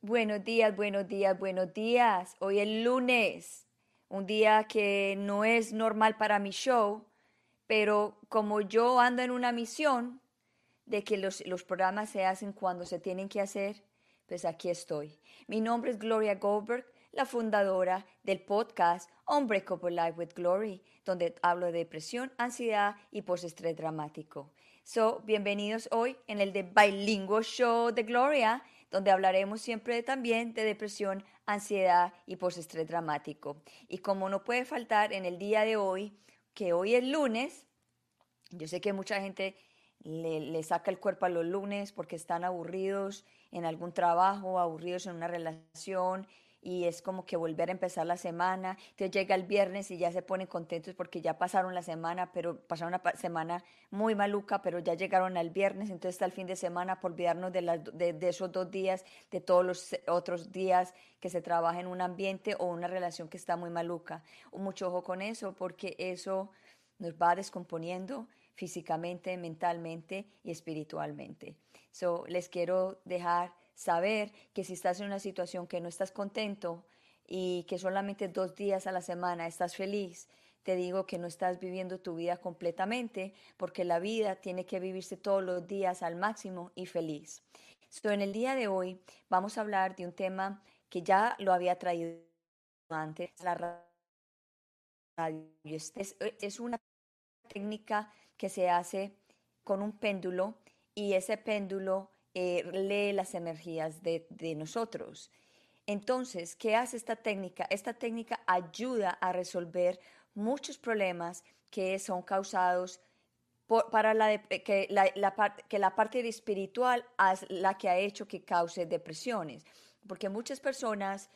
Buenos días, buenos días, buenos días. Hoy es lunes, un día que no es normal para mi show, pero como yo ando en una misión de que los, los programas se hacen cuando se tienen que hacer, pues aquí estoy. Mi nombre es Gloria Goldberg, la fundadora del podcast Unbreakable Life with Glory, donde hablo de depresión, ansiedad y postestrés dramático. So, bienvenidos hoy en el de Bilingüe Show de Gloria donde hablaremos siempre también de depresión, ansiedad y postestrés dramático. Y como no puede faltar en el día de hoy, que hoy es lunes, yo sé que mucha gente le, le, saca el cuerpo a los lunes porque están aburridos en algún trabajo, aburridos en una relación y es como que volver a empezar la semana. Entonces llega el viernes y ya se ponen contentos porque ya pasaron la semana, pero pasaron una semana muy maluca, pero ya llegaron al viernes, entonces está el fin de semana por olvidarnos de, de, esos dos días, de todos los otros días que se trabaja en un ambiente o una relación que está muy maluca. Mucho ojo con eso porque eso nos va descomponiendo físicamente, mentalmente y espiritualmente. So, les quiero dejar saber que si estás en una situación que no estás contento y que solamente dos días a la semana estás feliz, te digo que no estás viviendo tu vida completamente porque la vida tiene que vivirse todos los días al máximo y feliz. So, en el día de hoy vamos a hablar de un tema que ya lo había traído antes, la radio. Es, una técnica que se hace con un péndulo y ese péndulo eh, lee las energías de, nosotros. Entonces, ¿qué hace esta técnica? Esta técnica ayuda a resolver muchos problemas que son causados por, para la, que, la, que la parte espiritual es la que ha hecho que cause depresiones. Porque muchas personas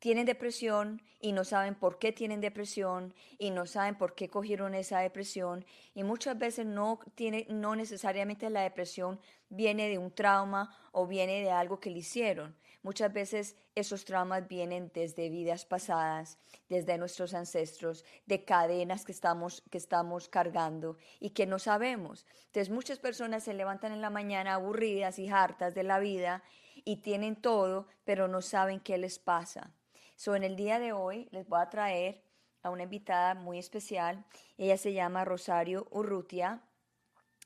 tienen depresión y no saben por qué tienen depresión y no saben por qué cogieron esa depresión y muchas veces no tiene no necesariamente la depresión viene de un trauma o viene de algo que le hicieron. Muchas veces esos traumas vienen desde vidas pasadas, desde nuestros ancestros, de cadenas que estamos, que estamos cargando y que no sabemos. Entonces muchas personas se levantan en la mañana aburridas y hartas de la vida y tienen todo, pero no saben qué les pasa. So, en el día de hoy les voy a traer a una invitada muy especial. Ella se llama Rosario Urrutia.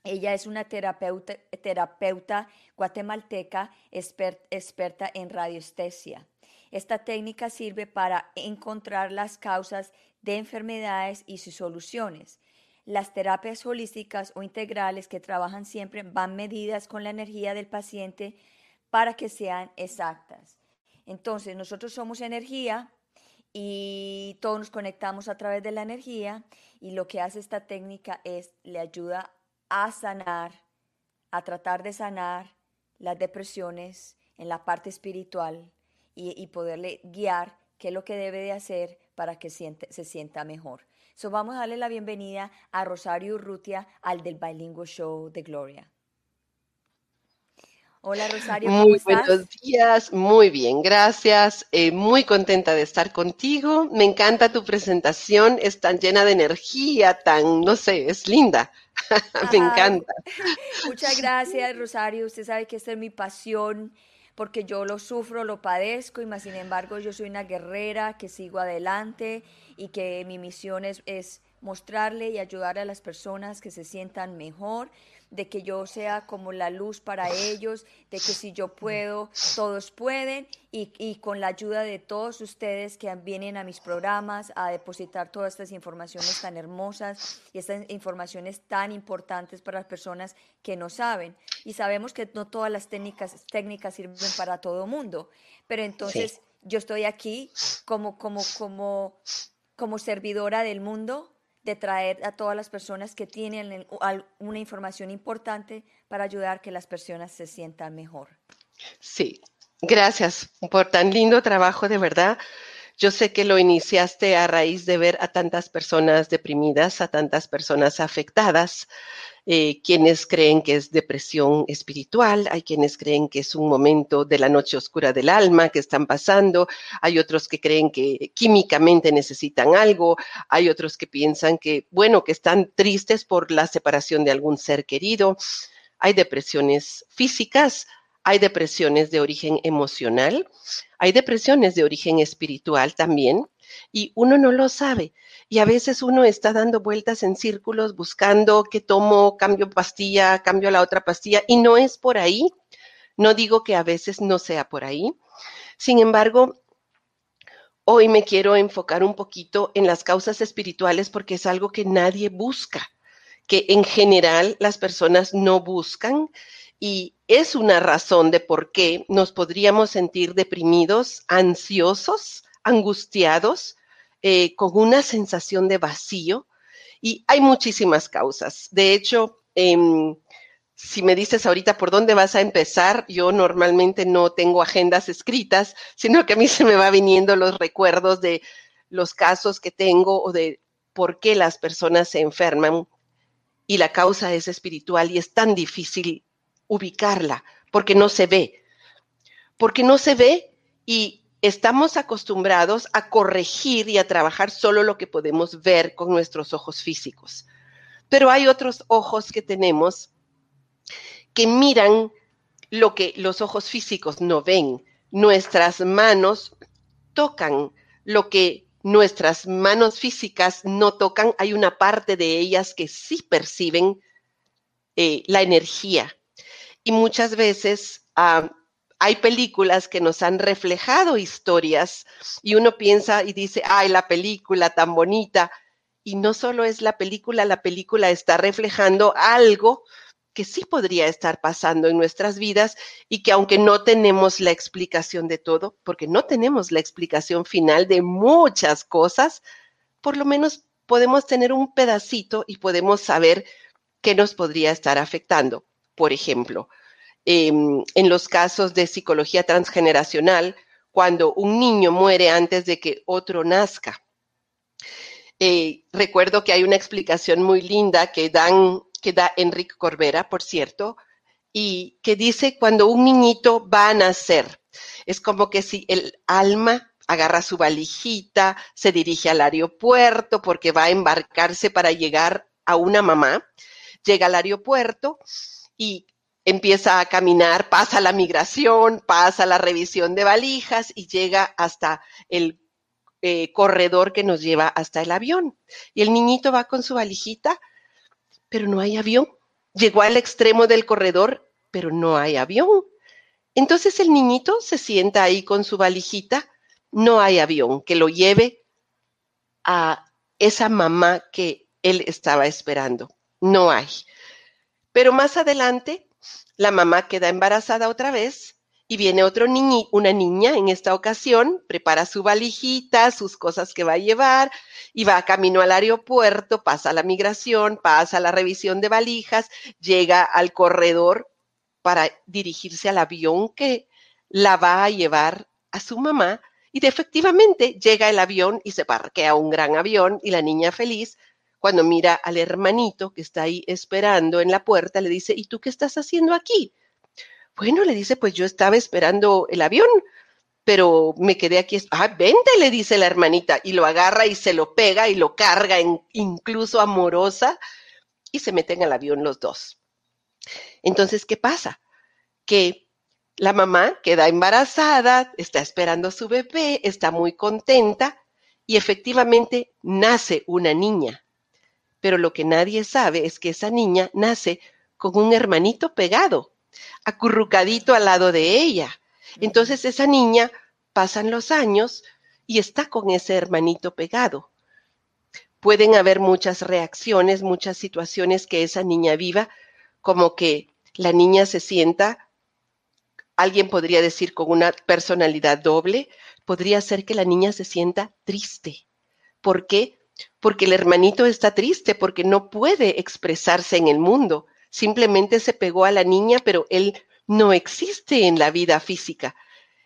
Ella es una terapeuta, terapeuta guatemalteca experta en radioestesia. Esta técnica sirve para encontrar las causas de enfermedades y sus soluciones. Las terapias holísticas o integrales que trabajan siempre van medidas con la energía del paciente para que sean exactas. Entonces, nosotros somos energía y todos nos conectamos a través de la energía y lo que hace esta técnica es le ayuda a sanar, a tratar de sanar las depresiones en la parte espiritual y, poderle guiar qué es lo que debe de hacer para que se sienta mejor. So vamos a darle la bienvenida a Rosario Urrutia al del Bilingual Show de Gloria. Hola Rosario, ¿cómo muy buenos días, muy bien, gracias. Eh, muy contenta de estar contigo. Me encanta tu presentación, es tan llena de energía, tan, no sé, es linda. Me encanta. Muchas gracias, Rosario. Usted sabe que esta es mi pasión porque yo lo sufro, lo padezco y más sin embargo yo soy una guerrera que sigo adelante y que mi misión es, es mostrarle y ayudar a las personas que se sientan mejor de que yo sea como la luz para ellos, de que si yo puedo, todos pueden, y, con la ayuda de todos ustedes que vienen a mis programas a depositar todas estas informaciones tan hermosas y estas informaciones tan importantes para las personas que no saben. Y sabemos que no todas las técnicas, técnicas sirven para todo mundo, pero entonces yo estoy aquí como, como, como, como servidora del mundo de traer a todas las personas que tienen una información importante para ayudar a que las personas se sientan mejor. Sí, gracias por tan lindo trabajo, de verdad. Yo sé que lo iniciaste a raíz de ver a tantas personas deprimidas, a tantas personas afectadas, eh, quienes creen que es depresión espiritual, hay quienes creen que es un momento de la noche oscura del alma que están pasando, hay otros que creen que químicamente necesitan algo, hay otros que piensan que, bueno, que están tristes por la separación de algún ser querido, hay depresiones físicas, hay depresiones de origen emocional, hay depresiones de origen espiritual también, y uno no lo sabe. Y a veces uno está dando vueltas en círculos buscando que tomo, cambio pastilla, cambio la otra pastilla, y no es por ahí. No digo que a veces no sea por ahí. Sin embargo, hoy me quiero enfocar un poquito en las causas espirituales porque es algo que nadie busca, que en general las personas no buscan y es una razón de por qué nos podríamos sentir deprimidos, ansiosos, angustiados, eh, con una sensación de vacío. Y hay muchísimas causas. De hecho, em, si me dices ahorita por dónde vas a empezar, yo normalmente no tengo agendas escritas, sino que a mí se me va viniendo los recuerdos de los casos que tengo o de por qué las personas se enferman y la causa es espiritual y es tan difícil ubicarla porque no se ve. Porque no se ve y estamos acostumbrados a corregir y a trabajar solo lo que podemos ver con nuestros ojos físicos. Pero hay otros ojos que tenemos que miran lo que los ojos físicos no ven. Nuestras manos tocan lo que nuestras manos físicas no tocan. Hay una parte de ellas que sí perciben eh, la energía. Y muchas veces ah, hay películas que nos han reflejado historias y uno piensa y dice, ay, la película tan bonita. Y no solo es la película, la película está reflejando algo que sí podría estar pasando en nuestras vidas y que aunque no tenemos la explicación de todo, porque no tenemos la explicación final de muchas cosas, por lo menos podemos tener un pedacito y podemos saber qué nos podría estar afectando. Por ejemplo, Em, en los casos de psicología transgeneracional, cuando un niño muere antes de que otro nazca. Eh, recuerdo que hay una explicación muy linda que, dan, que da Enrique Corbera, por cierto, y que dice cuando un niñito va a nacer, es como que si el alma agarra su valijita, se dirige al aeropuerto porque va a embarcarse para llegar a una mamá, llega al aeropuerto y empieza a caminar, pasa la migración, pasa la revisión de valijas y llega hasta el eh, corredor que nos lleva hasta el avión. Y el niñito va con su valijita, pero no hay avión. Llegó al extremo del corredor, pero no hay avión. Entonces el niñito se sienta ahí con su valijita, no hay avión que lo lleve a esa mamá que él estaba esperando. No hay. Pero más adelante la mamá queda embarazada otra vez y viene otro niño, una niña en esta ocasión, prepara su valijita, sus cosas que va a llevar y va camino al aeropuerto, pasa la migración, pasa la revisión de valijas, llega al corredor para dirigirse al avión que la va a llevar a su mamá y efectivamente llega el avión y se parquea un gran avión y la niña feliz cuando mira al hermanito que está ahí esperando en la puerta, le dice, ¿y tú qué estás haciendo aquí? Bueno, le dice, pues yo estaba esperando el avión, pero me quedé aquí. Ah, vente, le dice la hermanita, y lo agarra y se lo pega y lo carga, incluso amorosa, y se meten al avión los dos. Entonces, ¿qué pasa? Que la mamá queda embarazada, está esperando a su bebé, está muy contenta, y efectivamente nace una niña pero lo que nadie sabe es que esa niña nace con un hermanito pegado, acurrucadito al lado de ella. Entonces esa niña pasan los años y está con ese hermanito pegado. Pueden haber muchas reacciones, muchas situaciones que esa niña viva, como que la niña se sienta, alguien podría decir con una personalidad doble, podría ser que la niña se sienta triste. ¿Por qué? Porque el hermanito está triste, porque no puede expresarse en el mundo. Simplemente se pegó a la niña, pero él no existe en la vida física.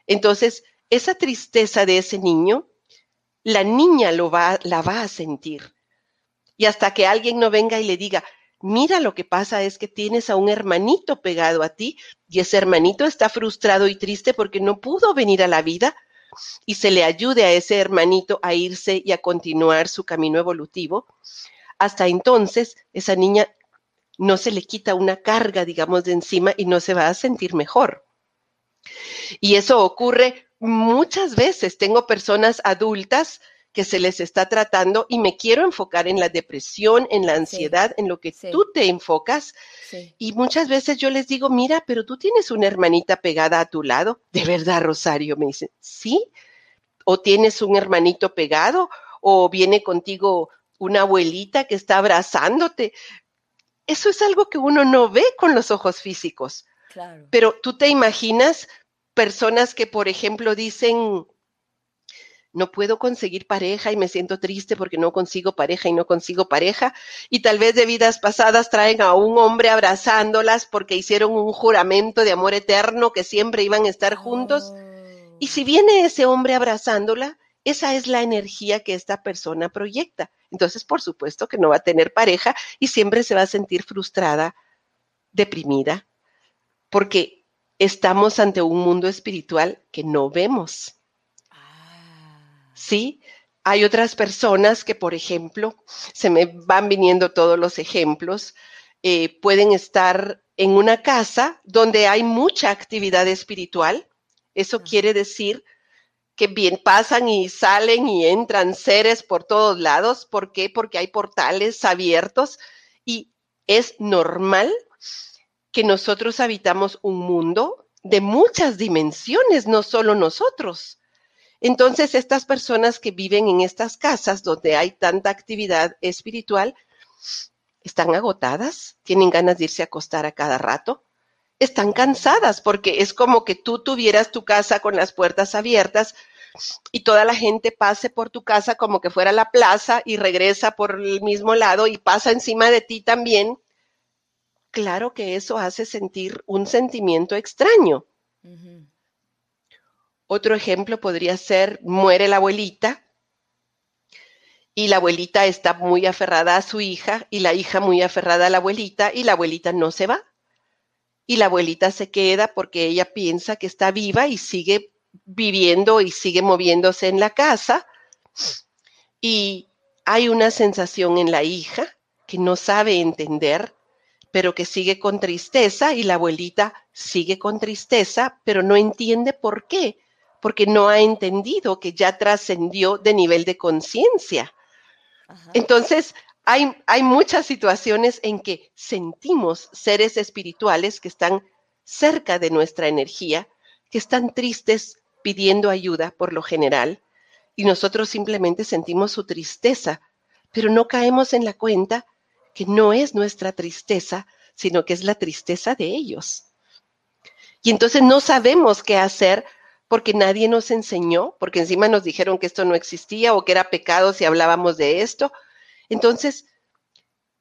Entonces, esa tristeza de ese niño la niña la va a sentir. Y hasta que alguien no venga y le diga, mira, lo que pasa es que tienes a un hermanito pegado a ti y ese hermanito está frustrado y triste porque no pudo venir a la vida y se le ayude a ese hermanito a irse y a continuar su camino evolutivo. Hasta entonces, esa niña no se le quita una carga, digamos, de encima y no se va a sentir mejor. Y eso ocurre muchas veces. Tengo personas adultas que se les está tratando y me quiero enfocar en la depresión, en la ansiedad, en lo que tú te enfocas. Y muchas veces yo les digo, mira, pero tú tienes una hermanita pegada a tu lado. De verdad, Rosario, me dicen, sí. O tienes un hermanito pegado, o viene contigo una abuelita que está abrazándote. Eso es algo que uno no ve con los ojos físicos. Pero tú te imaginas personas que, por ejemplo, dicen, no puedo conseguir pareja y me siento triste porque no consigo pareja y no consigo pareja. Y tal vez de vidas pasadas traen a un hombre abrazándolas porque hicieron un juramento de amor eterno que siempre iban a estar juntos. Y si viene ese hombre abrazándola, esa es la energía que esta persona proyecta. Entonces, por supuesto que no va a tener pareja y siempre se va a sentir frustrada, deprimida, porque estamos ante un mundo espiritual que no vemos. ¿Sí? Hay otras personas que, por ejemplo, se me van viniendo todos los ejemplos, eh, pueden estar en una casa donde hay mucha actividad espiritual. Eso quiere decir que bien pasan y salen y entran seres por todos lados. ¿Por qué? Porque hay portales abiertos y es normal que nosotros habitamos un mundo de muchas dimensiones, no solo nosotros. Entonces, estas personas que viven en estas casas donde hay tanta actividad espiritual, están agotadas, tienen ganas de irse a acostar a cada rato, están cansadas porque es como que tú tuvieras tu casa con las puertas abiertas y toda la gente pase por tu casa como que fuera la plaza y regresa por el mismo lado y pasa encima de ti también. Claro que eso hace sentir un sentimiento extraño. Otro ejemplo podría ser, muere la abuelita y la abuelita está muy aferrada a su hija y la hija muy aferrada a la abuelita y la abuelita no se va. Y la abuelita se queda porque ella piensa que está viva y sigue viviendo y sigue moviéndose en la casa. Y hay una sensación en la hija que no sabe entender, pero que sigue con tristeza y la abuelita sigue con tristeza, pero no entiende por qué porque no ha entendido que ya trascendió de nivel de conciencia. Entonces, hay, hay muchas situaciones en que sentimos seres espirituales que están cerca de nuestra energía, que están tristes pidiendo ayuda por lo general, y nosotros simplemente sentimos su tristeza, pero no caemos en la cuenta que no es nuestra tristeza, sino que es la tristeza de ellos. Y entonces no sabemos qué hacer porque nadie nos enseñó, porque encima nos dijeron que esto no existía o que era pecado si hablábamos de esto. Entonces,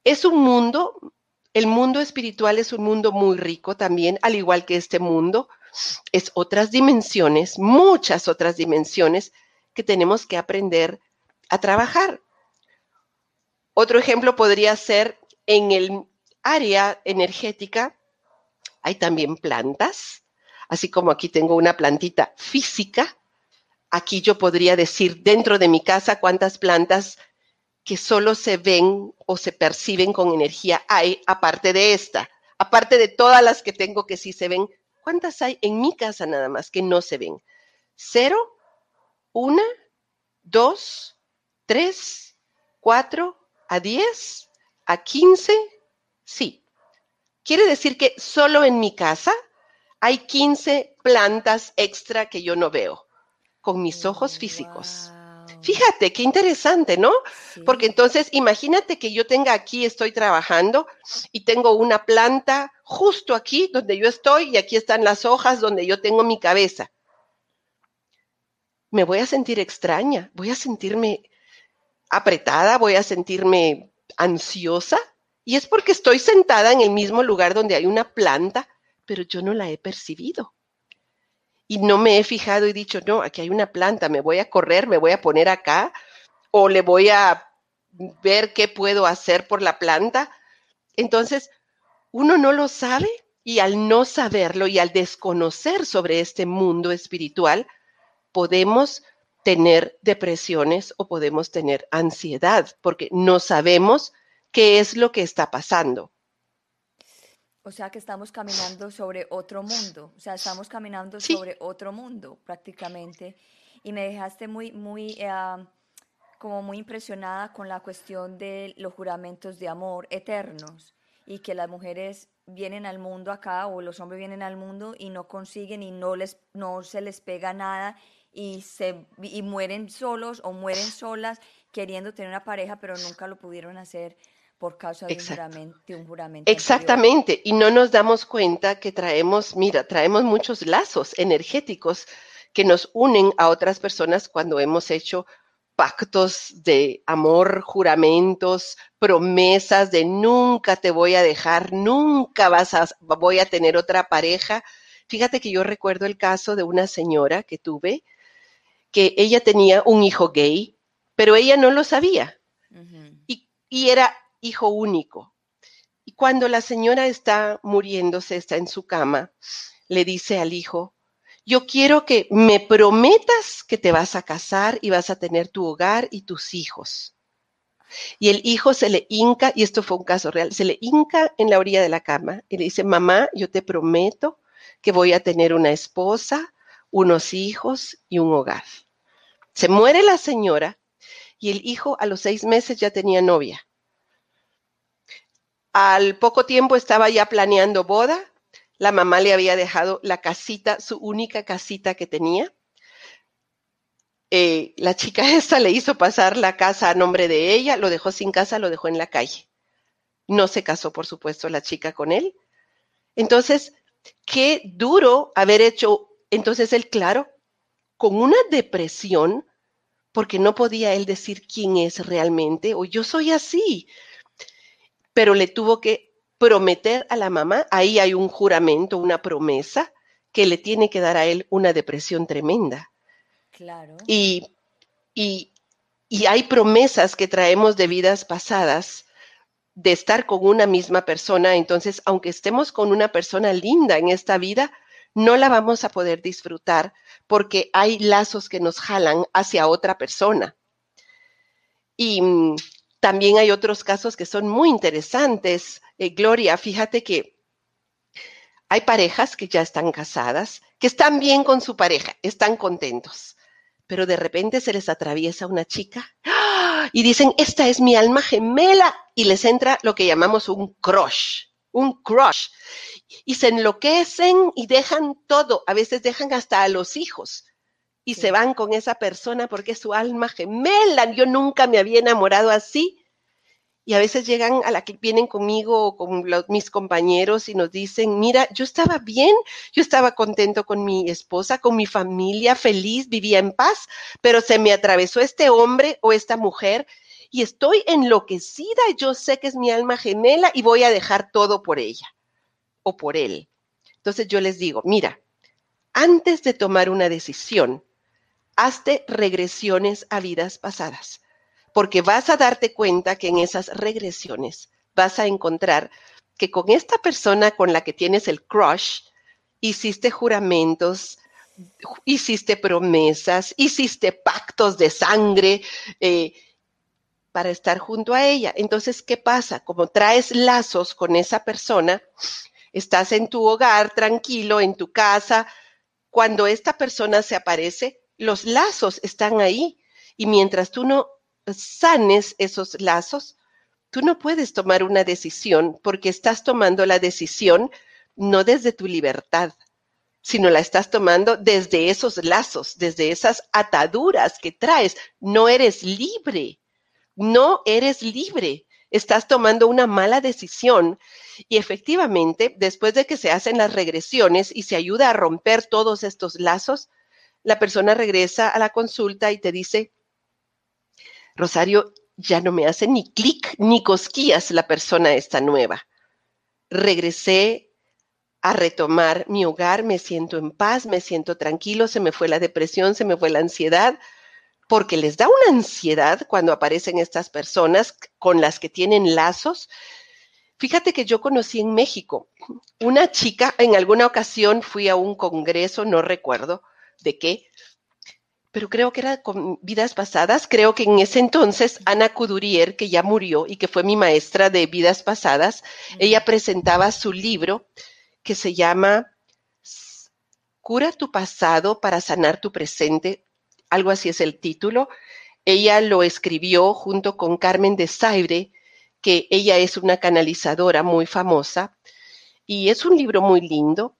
es un mundo, el mundo espiritual es un mundo muy rico también, al igual que este mundo. Es otras dimensiones, muchas otras dimensiones que tenemos que aprender a trabajar. Otro ejemplo podría ser en el área energética, hay también plantas así como aquí tengo una plantita física, aquí yo podría decir dentro de mi casa cuántas plantas que solo se ven o se perciben con energía hay, aparte de esta, aparte de todas las que tengo que sí se ven, ¿cuántas hay en mi casa nada más que no se ven? Cero, una, dos, tres, cuatro, a diez, a quince, sí. Quiere decir que solo en mi casa hay 15 plantas extra que yo no veo con mis ojos físicos. Fíjate, qué interesante, ¿no? Porque entonces imagínate que yo tenga aquí, estoy trabajando y tengo una planta justo aquí donde yo estoy y aquí están las hojas donde yo tengo mi cabeza. Me voy a sentir extraña, voy a sentirme apretada, voy a sentirme ansiosa y es porque estoy sentada en el mismo lugar donde hay una planta pero yo no la he percibido. y no me he fijado y dicho, no, aquí hay una planta, me voy a correr, me voy a poner acá o le voy a ver qué puedo hacer por la planta. Entonces, uno no lo sabe y al no saberlo y al desconocer sobre este mundo espiritual, podemos tener depresiones o podemos tener ansiedad porque no sabemos qué es lo que está pasando. O sea que estamos caminando sobre otro mundo, o sea, estamos caminando sobre otro mundo prácticamente. Y me dejaste muy, muy, eh, como muy impresionada con la cuestión de los juramentos de amor eternos y que las mujeres vienen al mundo acá o los hombres vienen al mundo y no consiguen y no les no se les pega nada y se y mueren solos o mueren solas queriendo tener una pareja pero nunca lo pudieron hacer por causa de un juramento. Exactamente, y no nos damos cuenta que traemos, mira, traemos muchos lazos energéticos que nos unen a otras personas cuando hemos hecho pactos de amor, juramentos, promesas de nunca te voy a dejar, nunca vas a, voy a tener otra pareja. Fíjate que yo recuerdo el caso de una señora que tuve, que ella tenía un hijo gay, pero ella no lo sabía. y, y era hijo único. Y cuando la señora está muriéndose, está en su cama, le dice al hijo, yo quiero que me prometas que te vas a casar y vas a tener tu hogar y tus hijos. Y el hijo se le hinca, y esto fue un caso real, se le hinca en la orilla de la cama y le dice, mamá, yo te prometo que voy a tener una esposa, unos hijos y un hogar. Se muere la señora y el hijo a los seis meses ya tenía novia. Al poco tiempo estaba ya planeando boda. La mamá le había dejado la casita, su única casita que tenía. Eh, la chica esta le hizo pasar la casa a nombre de ella, lo dejó sin casa, lo dejó en la calle. No se casó, por supuesto, la chica con él. Entonces, qué duro haber hecho, entonces él, claro, con una depresión, porque no podía él decir quién es realmente, o yo soy así, pero le tuvo que prometer a la mamá, ahí hay un juramento, una promesa que le tiene que dar a él una depresión tremenda. Claro. Y, y, y hay promesas que traemos de vidas pasadas de estar con una misma persona, entonces aunque estemos con una persona linda en esta vida, no la vamos a poder disfrutar porque hay lazos que nos jalan hacia otra persona. Y mm, también hay otros casos que son muy interesantes. Eh, Gloria, fíjate que hay parejas que ya están casadas, que están bien con su pareja, están contentos, pero de repente se les atraviesa una chica ¡ah! y dicen, esta es mi alma gemela, y les entra lo que llamamos un crush, un crush, y se enloquecen y dejan todo, a veces dejan hasta a los hijos y se van con esa persona porque es su alma gemela. Yo nunca me había enamorado así. Y a veces llegan a la que vienen conmigo o con mis compañeros y nos dicen, mira, yo estaba bien, yo estaba contento con mi esposa, con mi familia, feliz, vivía en paz, pero se me atravesó este hombre o esta mujer y estoy enloquecida, yo sé que es mi alma gemela y voy a dejar todo por ella o por él. Entonces yo les digo, mira, antes de tomar una decisión, hazte regresiones a vidas pasadas, porque vas a darte cuenta que en esas regresiones vas a encontrar que con esta persona con la que tienes el crush, hiciste juramentos, hiciste promesas, hiciste pactos de sangre eh, para estar junto a ella. Entonces, ¿qué pasa? Como traes lazos con esa persona, estás en tu hogar tranquilo, en tu casa, cuando esta persona se aparece, los lazos están ahí y mientras tú no sanes esos lazos, tú no puedes tomar una decisión porque estás tomando la decisión no desde tu libertad, sino la estás tomando desde esos lazos, desde esas ataduras que traes. No eres libre, no eres libre. Estás tomando una mala decisión y efectivamente, después de que se hacen las regresiones y se ayuda a romper todos estos lazos, la persona regresa a la consulta y te dice, Rosario, ya no me hace ni clic ni cosquillas la persona esta nueva. Regresé a retomar mi hogar, me siento en paz, me siento tranquilo, se me fue la depresión, se me fue la ansiedad, porque les da una ansiedad cuando aparecen estas personas con las que tienen lazos. Fíjate que yo conocí en México una chica, en alguna ocasión fui a un congreso, no recuerdo de qué, pero creo que era con vidas pasadas. Creo que en ese entonces Ana Coudurier, que ya murió y que fue mi maestra de vidas pasadas, ella presentaba su libro que se llama Cura tu pasado para sanar tu presente, algo así es el título. Ella lo escribió junto con Carmen de Sabre, que ella es una canalizadora muy famosa, y es un libro muy lindo.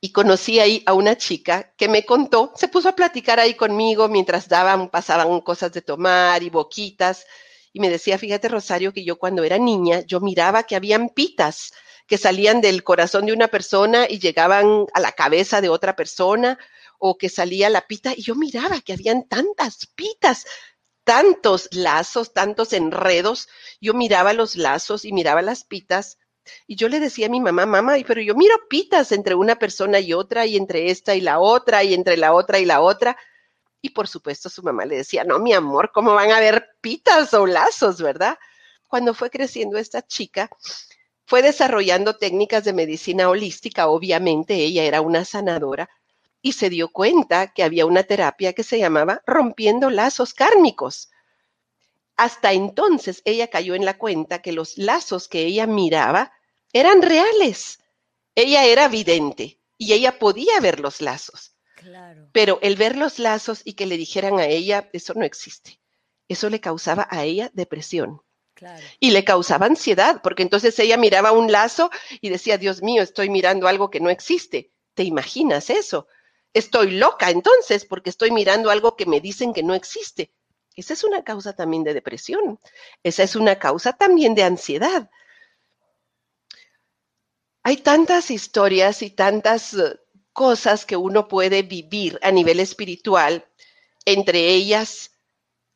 Y conocí ahí a una chica que me contó, se puso a platicar ahí conmigo mientras daban, pasaban cosas de tomar y boquitas, y me decía, fíjate Rosario, que yo cuando era niña, yo miraba que habían pitas que salían del corazón de una persona y llegaban a la cabeza de otra persona, o que salía la pita, y yo miraba que habían tantas pitas, tantos lazos, tantos enredos. Yo miraba los lazos y miraba las pitas, y yo le decía a mi mamá, mamá, pero yo miro pitas entre una persona y otra, y entre esta y la otra, y entre la otra y la otra. Y por supuesto su mamá le decía, no, mi amor, ¿cómo van a haber pitas o lazos, verdad? Cuando fue creciendo esta chica, fue desarrollando técnicas de medicina holística, obviamente ella era una sanadora, y se dio cuenta que había una terapia que se llamaba rompiendo lazos kármicos. Hasta entonces ella cayó en la cuenta que los lazos que ella miraba eran reales. Ella era vidente y ella podía ver los lazos. Pero el ver los lazos y que le dijeran a ella, eso no existe. Eso le causaba a ella depresión. Y le causaba ansiedad, porque entonces ella miraba un lazo y decía, Dios mío, estoy mirando algo que no existe. ¿Te imaginas eso? Estoy loca entonces porque estoy mirando algo que me dicen que no existe. Esa es una causa también de depresión. Esa es una causa también de ansiedad. Hay tantas historias y tantas eh, cosas que uno puede vivir a nivel espiritual, entre ellas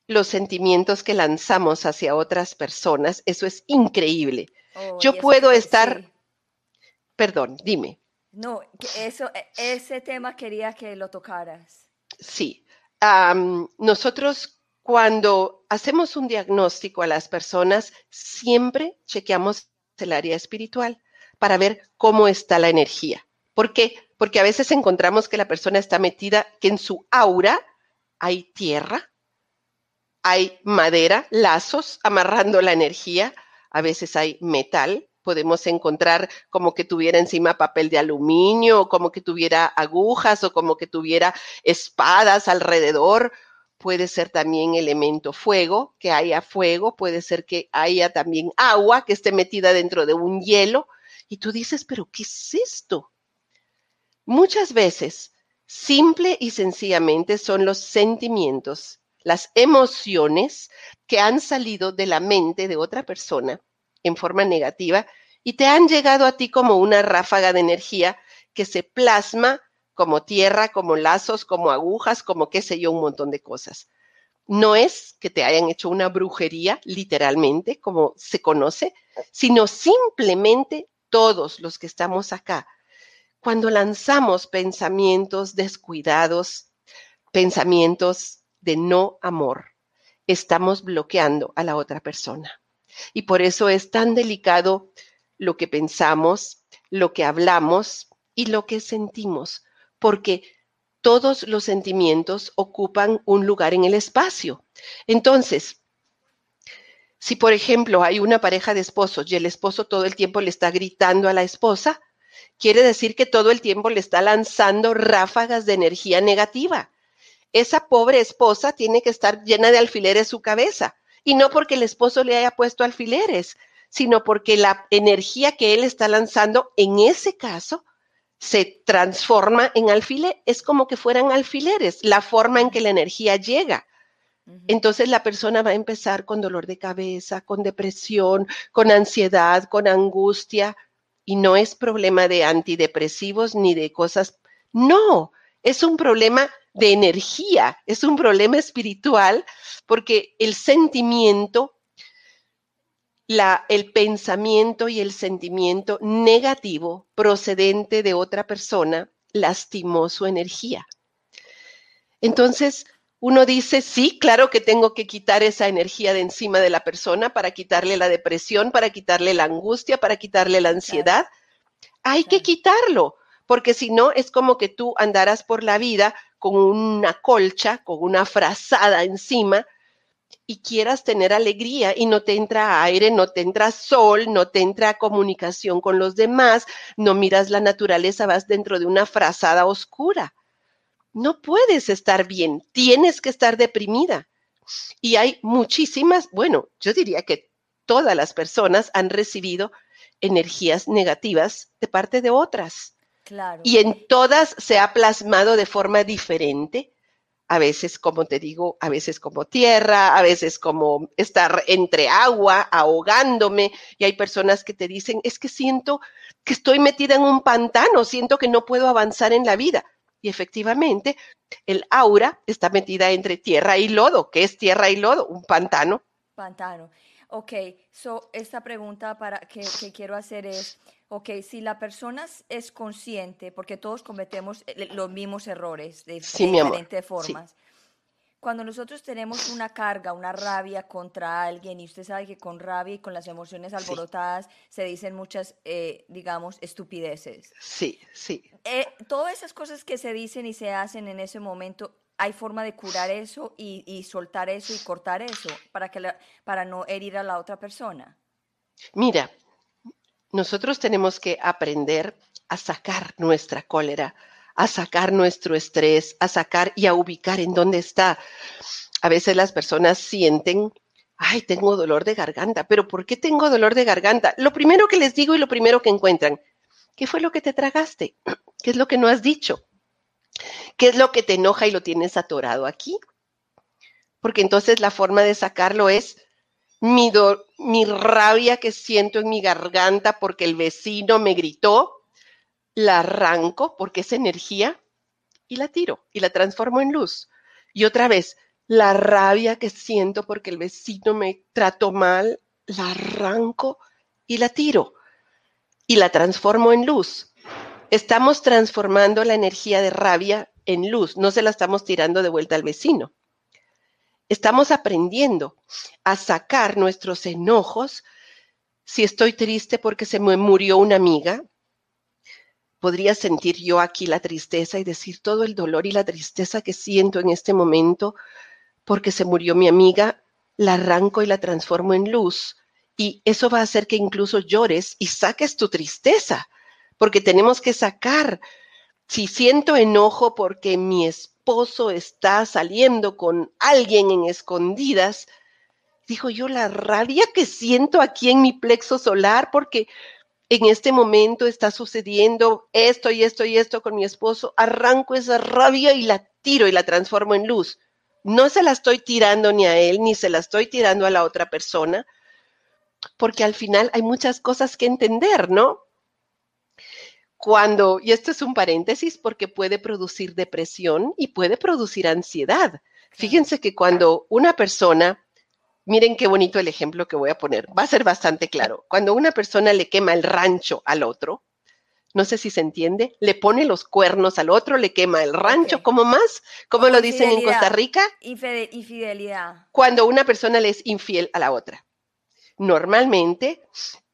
los sentimientos que lanzamos hacia otras personas, eso es increíble. Oh, Yo puedo estar, perdón, dime. No, eso, e, ese tema quería que lo tocaras. Sí. nosotros cuando hacemos un diagnóstico a las personas, siempre chequeamos el área espiritual para ver cómo está la energía. ¿Por qué? Porque a veces encontramos que la persona está metida, que en su aura hay tierra, hay madera, lazos amarrando la energía, a veces hay metal, podemos encontrar como que tuviera encima papel de aluminio, como que tuviera agujas, o como que tuviera espadas alrededor. Puede ser también elemento fuego, que haya fuego, puede ser que haya también agua que esté metida dentro de un hielo. Y tú dices, pero ¿qué es esto? Muchas veces, simple y sencillamente son los sentimientos las emociones que han salido de la mente de otra persona en forma negativa y te han llegado a ti como una ráfaga de energía que se plasma como tierra, como lazos, como agujas, como qué sé yo, un montón de cosas. No es que te hayan hecho una brujería, literalmente, como se conoce, sino simplemente todos los que estamos acá, cuando lanzamos pensamientos descuidados, pensamientos de no amor, estamos bloqueando a la otra persona. Y por eso es tan delicado lo que pensamos, lo que hablamos y lo que sentimos, porque todos los sentimientos ocupan un lugar en el espacio. Entonces, si por ejemplo hay una pareja de esposos y el esposo todo el tiempo le está gritando a la esposa, quiere decir que todo el tiempo le está lanzando ráfagas de energía negativa esa pobre esposa tiene que estar llena de alfileres su cabeza. Y no porque el esposo le haya puesto alfileres, sino porque la energía que él está lanzando en ese caso se transforma en alfiler. Es como que fueran alfileres, la forma en que la energía llega. Entonces la persona va a empezar con dolor de cabeza, con depresión, con ansiedad, con angustia. Y no es problema de antidepresivos ni de cosas. No, es un problema de energía, es un problema espiritual porque el sentimiento la, el pensamiento y el sentimiento negativo procedente de otra persona lastimó su energía. Entonces, uno dice, sí, claro que tengo que quitar esa energía de encima de la persona para quitarle la depresión, para quitarle la angustia, para quitarle la ansiedad. Hay que quitarlo, porque si no es como que tú andaras por la vida con una colcha, con una frazada encima y quieras tener alegría y no te entra aire, no te entra sol, no te entra comunicación con los demás, no miras la naturaleza, vas dentro de una frazada oscura. No puedes estar bien, tienes que estar deprimida. Y hay muchísimas, bueno, yo diría que todas las personas han recibido energías negativas de parte de otras. Claro. Y en todas se ha plasmado de forma diferente. A veces, como te digo, a veces como tierra, a veces como estar entre agua, ahogándome. Y hay personas que te dicen, es que siento que estoy metida en un pantano, siento que no puedo avanzar en la vida. Y efectivamente, el aura está metida entre tierra y lodo. ¿Qué es tierra y lodo? Un pantano. Pantano. Ok, so esta pregunta para que, que quiero hacer es, ok, si la persona es consciente, porque todos cometemos eh, los mismos errores de, Sí, diferentes sí. Cuando nosotros tenemos una carga, una rabia contra alguien, y usted sabe que con rabia y con las emociones Sí. alborotadas se dicen muchas, eh, digamos, estupideces. Sí, sí. Eh, todas esas cosas que se dicen y se hacen en ese momento, ¿hay forma de curar eso y, y soltar eso y cortar eso para, que la- para no herir a la otra persona? Mira, nosotros tenemos que aprender a sacar nuestra cólera, a sacar nuestro estrés, a sacar y a ubicar en dónde está. A veces las personas sienten, ay, tengo dolor de garganta, pero ¿por qué tengo dolor de garganta? Lo primero que les digo y lo primero que encuentran, ¿qué fue lo que te tragaste? ¿Qué es lo que no has dicho? ¿Qué es lo que te enoja y lo tienes atorado aquí? Porque entonces la forma de sacarlo es mi, do- mi rabia que siento en mi garganta porque el vecino me gritó, la arranco porque es energía y la tiro y la transformo en luz. Y otra vez, la rabia que siento porque el vecino me trató mal, la arranco y la tiro y la transformo en luz. Estamos transformando la energía de rabia en luz, no se la estamos tirando de vuelta al vecino. Estamos aprendiendo a sacar nuestros enojos. Si estoy triste porque se me murió una amiga, podría sentir yo aquí la tristeza y decir todo el dolor y la tristeza que siento en este momento porque se murió mi amiga, la arranco y la transformo en luz. Y eso va a hacer que incluso llores y saques tu tristeza, porque tenemos que sacar. Si siento enojo porque mi esposo está saliendo con alguien en escondidas, dijo yo, la rabia que siento aquí en mi plexo solar porque en este momento está sucediendo esto y esto y esto con mi esposo, arranco esa rabia y la tiro y la transformo en luz. No se la estoy tirando ni a él, ni se la estoy tirando a la otra persona, porque al final hay muchas cosas que entender, ¿no? Cuando, y esto es un paréntesis porque puede producir depresión y puede producir ansiedad. Fíjense que cuando una persona, miren qué bonito el ejemplo que voy a poner, va a ser bastante claro. Cuando una persona le quema el rancho al otro, no sé si se entiende, le pone los cuernos al otro, le quema el rancho, Ok. ¿cómo más? ¿Cómo Como lo dicen en Costa. Rica? Infide- infidelidad. Cuando una persona le es infiel a la otra. Normalmente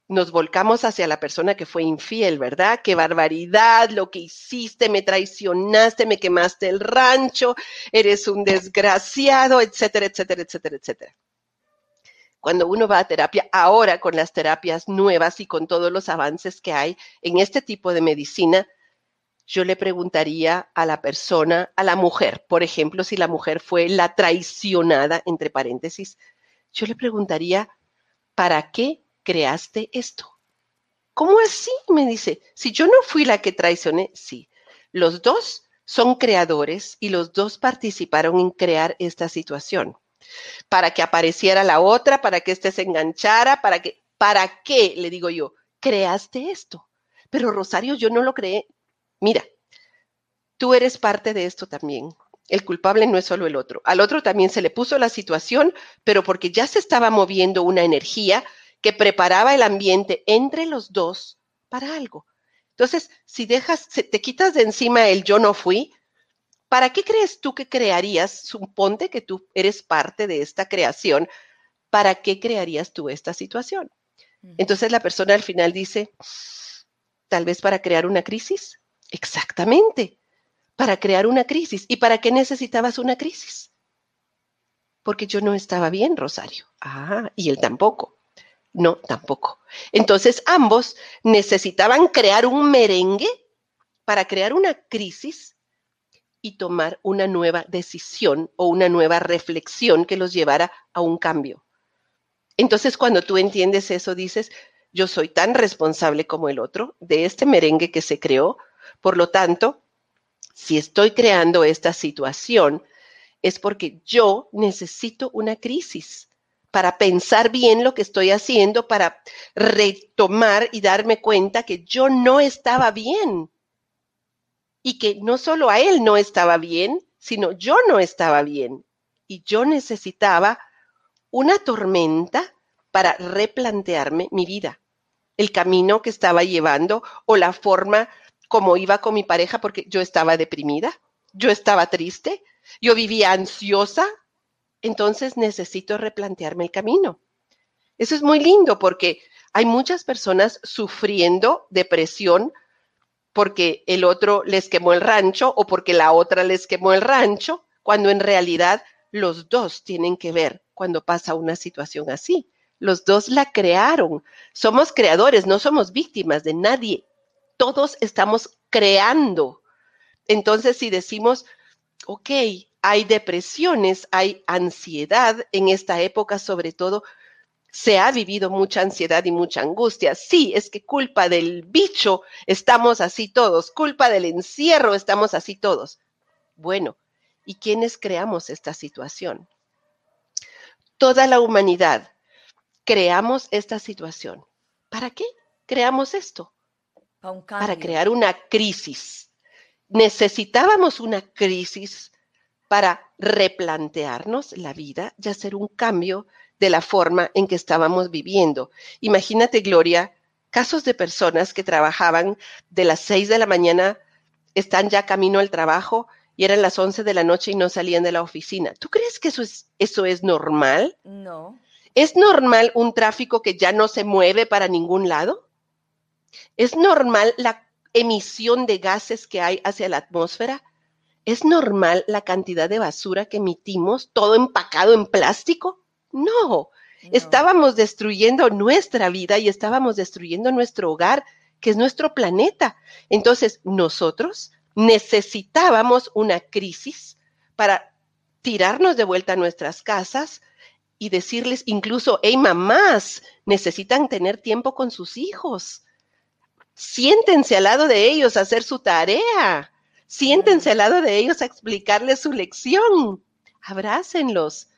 nos volcamos hacia la persona que fue infiel, ¿verdad? Qué barbaridad, lo que hiciste, me traicionaste, me quemaste el rancho, eres un desgraciado, etcétera, etcétera, etcétera, etcétera. Cuando uno va a terapia, ahora con las terapias nuevas y con todos los avances que hay en este tipo de medicina, yo le preguntaría a la persona, a la mujer, por ejemplo, si la mujer fue la traicionada, entre paréntesis, yo le preguntaría, ¿para qué creaste esto? ¿Cómo así? Me dice, si yo no fui la que traicioné, sí. Los dos son creadores y los dos participaron en crear esta situación. Para que apareciera la otra, para que éste se enganchara, para que, ¿para qué? Le digo yo, creaste esto. Pero Rosario, yo no lo creé. Mira, tú eres parte de esto también. El culpable no es solo el otro. Al otro también se le puso la situación, pero porque ya se estaba moviendo una energía que preparaba el ambiente entre los dos para algo. Entonces, si dejas, te quitas de encima el yo no fui, ¿para qué crees tú que crearías? Suponte que tú eres parte de esta creación. ¿Para qué crearías tú esta situación? Entonces la persona al final dice, tal vez para crear una crisis. Exactamente, para crear una crisis. ¿Y para qué necesitabas una crisis? Porque yo no estaba bien, Rosario. Ah, y él tampoco. No, tampoco. Entonces ambos necesitaban crear un merengue para crear una crisis y tomar una nueva decisión o una nueva reflexión que los llevara a un cambio. Entonces cuando tú entiendes eso, dices, yo soy tan responsable como el otro de este merengue que se creó, por lo tanto, si estoy creando esta situación, es porque yo necesito una crisis para pensar bien lo que estoy haciendo, para retomar y darme cuenta que yo no estaba bien. Y que no solo a él no estaba bien, sino yo no estaba bien. Y yo necesitaba una tormenta para replantearme mi vida, el camino que estaba llevando o la forma como iba con mi pareja porque yo estaba deprimida, yo estaba triste, yo vivía ansiosa, entonces necesito replantearme el camino. Eso es muy lindo porque hay muchas personas sufriendo depresión porque el otro les quemó el rancho o porque la otra les quemó el rancho, cuando en realidad los dos tienen que ver cuando pasa una situación así. Los dos la crearon. Somos creadores, no somos víctimas de nadie. Todos estamos creando. Entonces, si decimos, ok, hay depresiones, hay ansiedad en esta época, sobre todo, se ha vivido mucha ansiedad y mucha angustia. Sí, es que culpa del bicho estamos así todos, culpa del encierro estamos así todos. Bueno, ¿y quiénes creamos esta situación? Toda la humanidad creamos esta situación. ¿Para qué creamos esto? Para crear una crisis. Necesitábamos una crisis para replantearnos la vida y hacer un cambio de la forma en que estábamos viviendo. Imagínate, Gloria, casos de personas que trabajaban de las 6 de la mañana, están ya camino al trabajo y eran las 11 de la noche y no salían de la oficina. ¿Tú crees que eso es, eso es normal? No. ¿Es normal un tráfico que ya no se mueve para ningún lado? ¿Es normal la emisión de gases que hay hacia la atmósfera? ¿Es normal la cantidad de basura que emitimos, todo empacado en plástico? No, estábamos destruyendo nuestra vida y estábamos destruyendo nuestro hogar, que es nuestro planeta. Entonces, nosotros necesitábamos una crisis para tirarnos de vuelta a nuestras casas y decirles incluso, hey mamás, necesitan tener tiempo con sus hijos. Siéntense al lado de ellos a hacer su tarea. Siéntense al lado de ellos a explicarles su lección. Abrácenlos.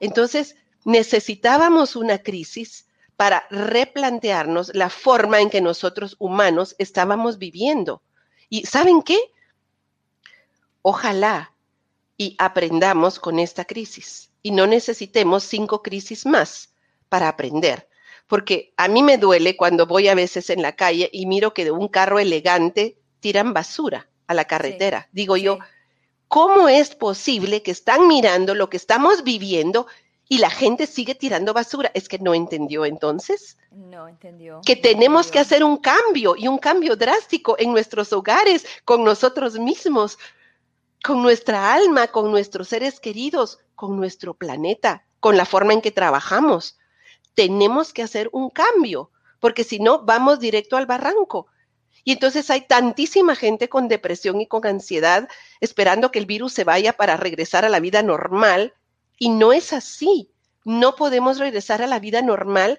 Entonces, necesitábamos una crisis para replantearnos la forma en que nosotros humanos estábamos viviendo. ¿Y saben qué? Ojalá y aprendamos con esta crisis y no necesitemos cinco crisis más para aprender. Porque a mí me duele cuando voy a veces en la calle y miro que de un carro elegante tiran basura a la carretera. Digo yo, ¿cómo es posible que están mirando lo que estamos viviendo y la gente sigue tirando basura? Es que no entendió entonces. No entendió. Que tenemos que hacer un cambio y un cambio drástico en nuestros hogares, con nosotros mismos, con nuestra alma, con nuestros seres queridos, con nuestro planeta, con la forma en que trabajamos. Tenemos que hacer un cambio, porque si no, vamos directo al barranco. Y entonces hay tantísima gente con depresión y con ansiedad esperando que el virus se vaya para regresar a la vida normal. Y no es así. No podemos regresar a la vida normal.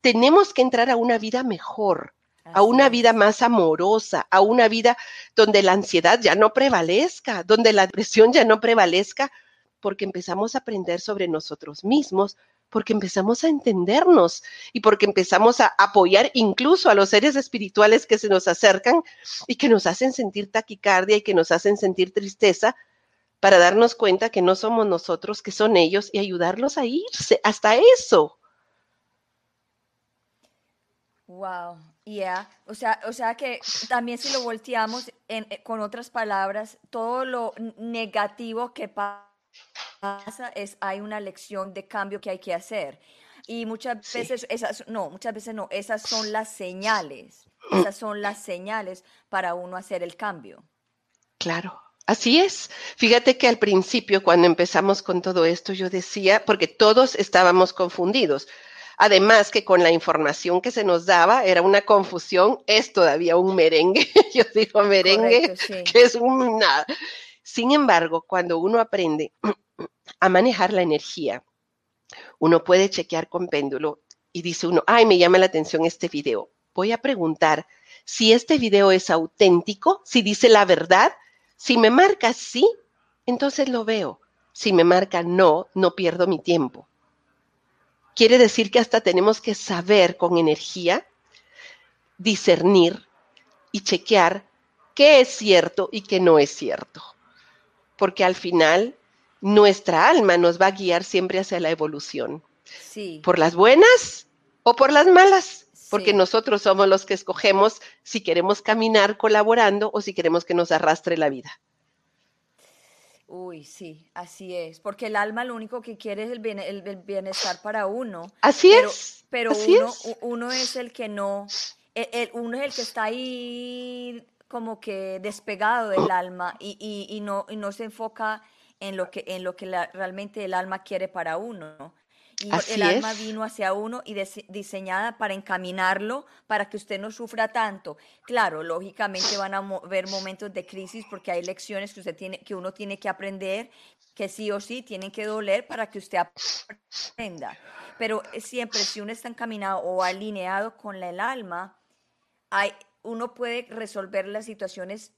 Tenemos que entrar a una vida mejor, a una vida más amorosa, a una vida donde la ansiedad ya no prevalezca, donde la depresión ya no prevalezca, porque empezamos a aprender sobre nosotros mismos, porque empezamos a entendernos y porque empezamos a apoyar incluso a los seres espirituales que se nos acercan y que nos hacen sentir taquicardia y que nos hacen sentir tristeza para darnos cuenta que no somos nosotros, que son ellos y ayudarlos a irse hasta eso. Wow, yeah. O sea, o sea que también si lo volteamos eh, con otras palabras, todo lo negativo que pasa es hay una lección de cambio que hay que hacer. Y muchas veces esas no, muchas veces no, esas son las señales. Esas son las señales para uno hacer el cambio. Claro. Así es. Fíjate que al principio, cuando empezamos con todo esto, yo decía, porque todos estábamos confundidos. Además que con la información que se nos daba era una confusión, es todavía un merengue, yo digo merengue, que es un nada. Sin embargo, cuando uno aprende a manejar la energía, uno puede chequear con péndulo y dice uno, ay, me llama la atención este video. Voy a preguntar si este video es auténtico, si dice la verdad. Si me marca sí, entonces lo veo. Si me marca no, no pierdo mi tiempo. Quiere decir que hasta tenemos que saber con energía, discernir y chequear qué es cierto y qué no es cierto. Porque al final nuestra alma nos va a guiar siempre hacia la evolución. Sí. Por las buenas o por las malas. Porque nosotros somos los que escogemos si queremos caminar colaborando o si queremos que nos arrastre la vida. Uy, sí, así es, porque el alma lo único que quiere es el, bienestar para uno. Así es. Pero uno, es. uno es el que no, el, uno es el que está ahí como que despegado del alma y, no, no se enfoca en lo que, en lo que realmente el alma quiere para uno. Y el alma vino hacia uno y diseñada para encaminarlo, para que usted no sufra tanto. Claro, lógicamente van a haber momentos de crisis porque hay lecciones que usted tiene, que uno tiene que aprender, que sí o sí tienen que doler para que usted aprenda. Pero siempre, si uno está encaminado o alineado con el alma, hay, uno puede resolver las situaciones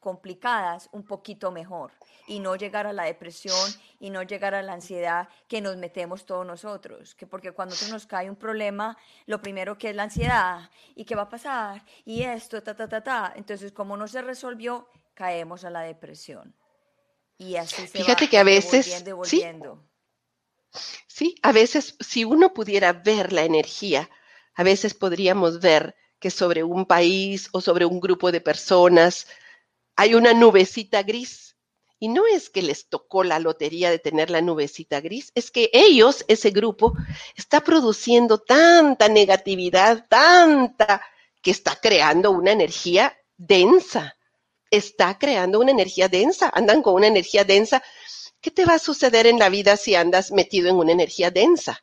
complicadas un poquito mejor y no llegar a la depresión y no llegar a la ansiedad que nos metemos todos nosotros. Que porque cuando se nos cae un problema, lo primero que es la ansiedad y qué va a pasar y esto, ta, ta, ta, ta. Entonces, como no se resolvió, caemos a la depresión. Y así se Fíjate que a veces, devolviendo. ¿sí? sí, a veces si uno pudiera ver la energía, a veces podríamos ver que sobre un país o sobre un grupo de personas hay una nubecita gris y no es que les tocó la lotería de tener la nubecita gris, es que ellos, ese grupo, está produciendo tanta negatividad, tanta, que está creando una energía densa. Está creando una energía densa. Andan con una energía densa. ¿Qué te va a suceder en la vida si andas metido en una energía densa?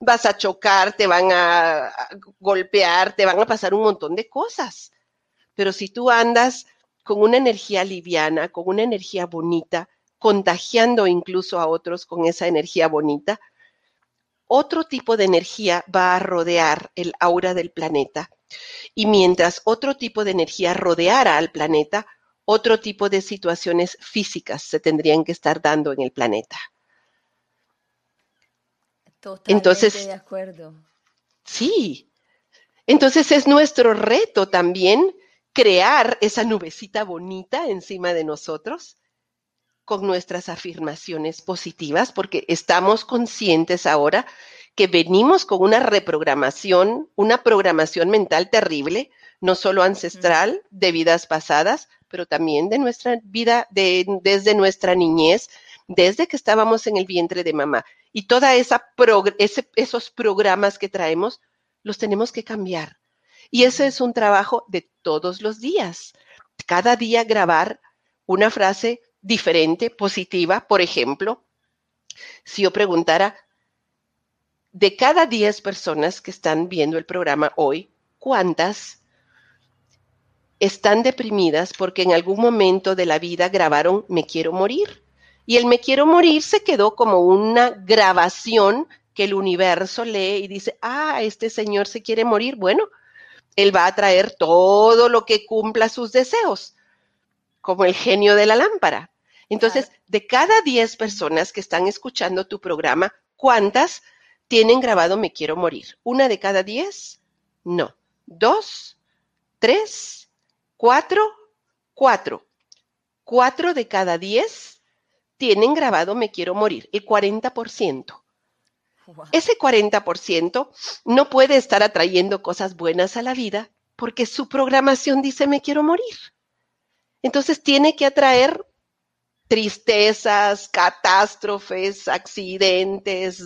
Vas a chocar, te van a golpear, te van a pasar un montón de cosas. Pero si tú andas con una energía liviana, con una energía bonita, contagiando incluso a otros con esa energía bonita, otro tipo de energía va a rodear el aura del planeta. Y mientras otro tipo de energía rodeara al planeta, otro tipo de situaciones físicas se tendrían que estar dando en el planeta. Totalmente Entonces, de acuerdo. Sí. Entonces es nuestro reto también crear esa nubecita bonita encima de nosotros con nuestras afirmaciones positivas, porque estamos conscientes ahora que venimos con una reprogramación, una programación mental terrible, no solo ancestral de vidas pasadas, pero también de nuestra vida, de, desde nuestra niñez, desde que estábamos en el vientre de mamá. Y toda esa esos programas que traemos, los tenemos que cambiar. Y ese es un trabajo de todos los días. Cada día grabar una frase diferente, positiva. Por ejemplo, si yo preguntara, de cada 10 personas que están viendo el programa hoy, ¿cuántas están deprimidas porque en algún momento de la vida grabaron Me quiero morir? Y el Me quiero morir se quedó como una grabación que el universo lee y dice, ah, este señor se quiere morir. Bueno, él va a traer todo lo que cumpla sus deseos, como el genio de la lámpara. Entonces, de cada 10 personas que están escuchando tu programa, ¿cuántas tienen grabado Me quiero morir? ¿Una de cada 10? No. ¿Dos? ¿Tres? ¿Cuatro? Cuatro. Cuatro de cada 10 tienen grabado Me quiero morir, el 40%. Ese 40% no puede estar atrayendo cosas buenas a la vida porque su programación dice me quiero morir. Entonces tiene que atraer tristezas, catástrofes, accidentes,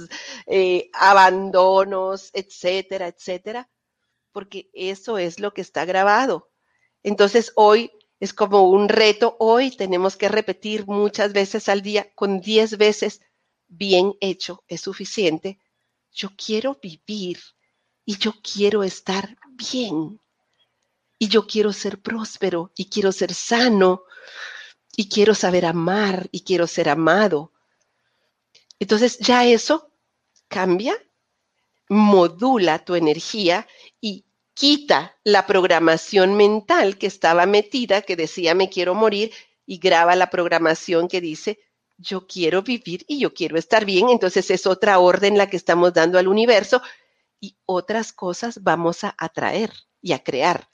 eh, abandonos, etcétera, etcétera, porque eso es lo que está grabado. Entonces hoy es como un reto, hoy tenemos que repetir muchas veces al día, con 10 veces, bien hecho es suficiente. Yo quiero vivir y yo quiero estar bien. Y yo quiero ser próspero y quiero ser sano y quiero saber amar y quiero ser amado. Entonces ya eso cambia, modula tu energía y quita la programación mental que estaba metida, que decía me quiero morir, y graba la programación que dice yo quiero vivir y yo quiero estar bien. Entonces es otra orden la que estamos dando al universo y otras cosas vamos a atraer y a crear.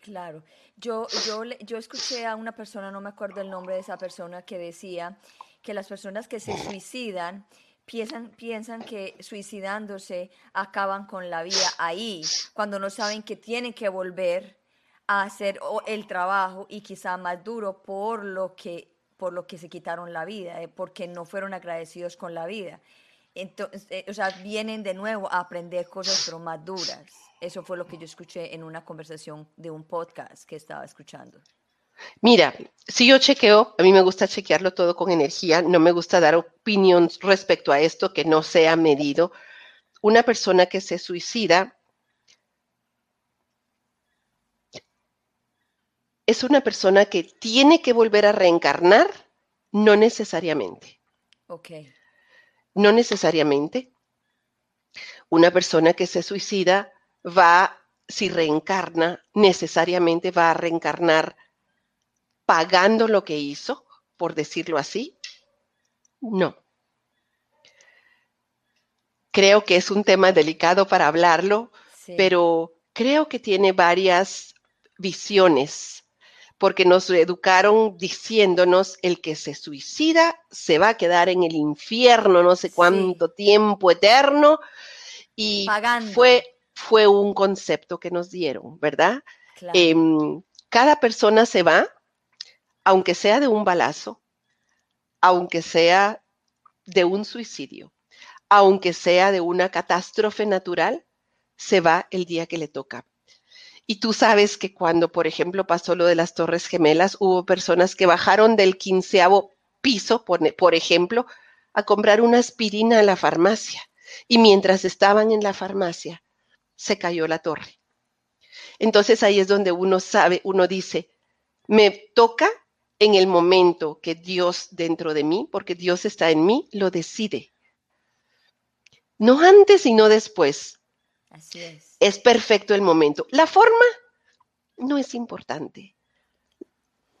Claro. Yo, yo, yo escuché a una persona, no me acuerdo el nombre de esa persona, que decía que las personas que se suicidan piensan, piensan que suicidándose acaban con la vida ahí, cuando no saben que tienen que volver a hacer el trabajo y quizá más duro por lo que por lo que se quitaron la vida, eh, porque no fueron agradecidos con la vida. Entonces, eh, o sea, vienen de nuevo a aprender cosas pero más duras. Eso fue lo que yo escuché en una conversación de un podcast que estaba escuchando. Mira, si yo chequeo, a mí me gusta chequearlo todo con energía, no me gusta dar opinión respecto a esto que no sea medido. Una persona que se suicida es una persona que tiene que volver a reencarnar, no necesariamente. Ok. No necesariamente. Una persona que se suicida va, si reencarna, necesariamente va a reencarnar pagando lo que hizo, por decirlo así. No. Creo que es un tema delicado para hablarlo, pero creo que tiene varias visiones, porque nos educaron diciéndonos el que se suicida se va a quedar en el infierno no sé cuánto tiempo eterno y fue fue un concepto que nos dieron, ¿verdad? Em, cada persona se va, aunque sea de un balazo, aunque sea de un suicidio, aunque sea de una catástrofe natural, se va el día que le toca. Y tú sabes que cuando, por ejemplo, pasó lo de las Torres Gemelas, hubo personas que bajaron del quinceavo piso, por ejemplo, a comprar una aspirina a la farmacia. Y mientras estaban en la farmacia, se cayó la torre. Entonces ahí es donde uno sabe, uno dice, me toca en el momento que Dios dentro de mí, porque Dios está en mí, lo decide. No antes y no después. Así es. Es perfecto el momento. La forma no es importante.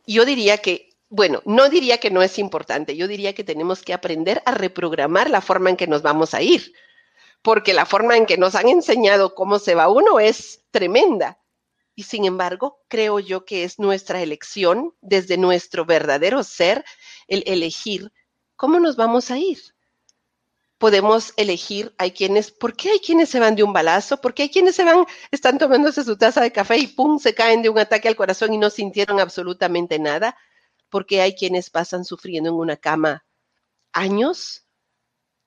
Yo diría que, bueno, no diría que no es importante, yo diría que tenemos que aprender a reprogramar la forma en que nos vamos a ir porque la forma en que nos han enseñado cómo se va uno es tremenda. Y sin embargo, creo yo que es nuestra elección desde nuestro verdadero ser el elegir cómo nos vamos a ir. Podemos elegir, hay quienes, ¿por qué hay quienes se van de un balazo? ¿Por qué hay quienes se van, están tomándose su taza de café y pum, se caen de un ataque al corazón y no sintieron absolutamente nada? ¿Por qué hay quienes pasan sufriendo en una cama años?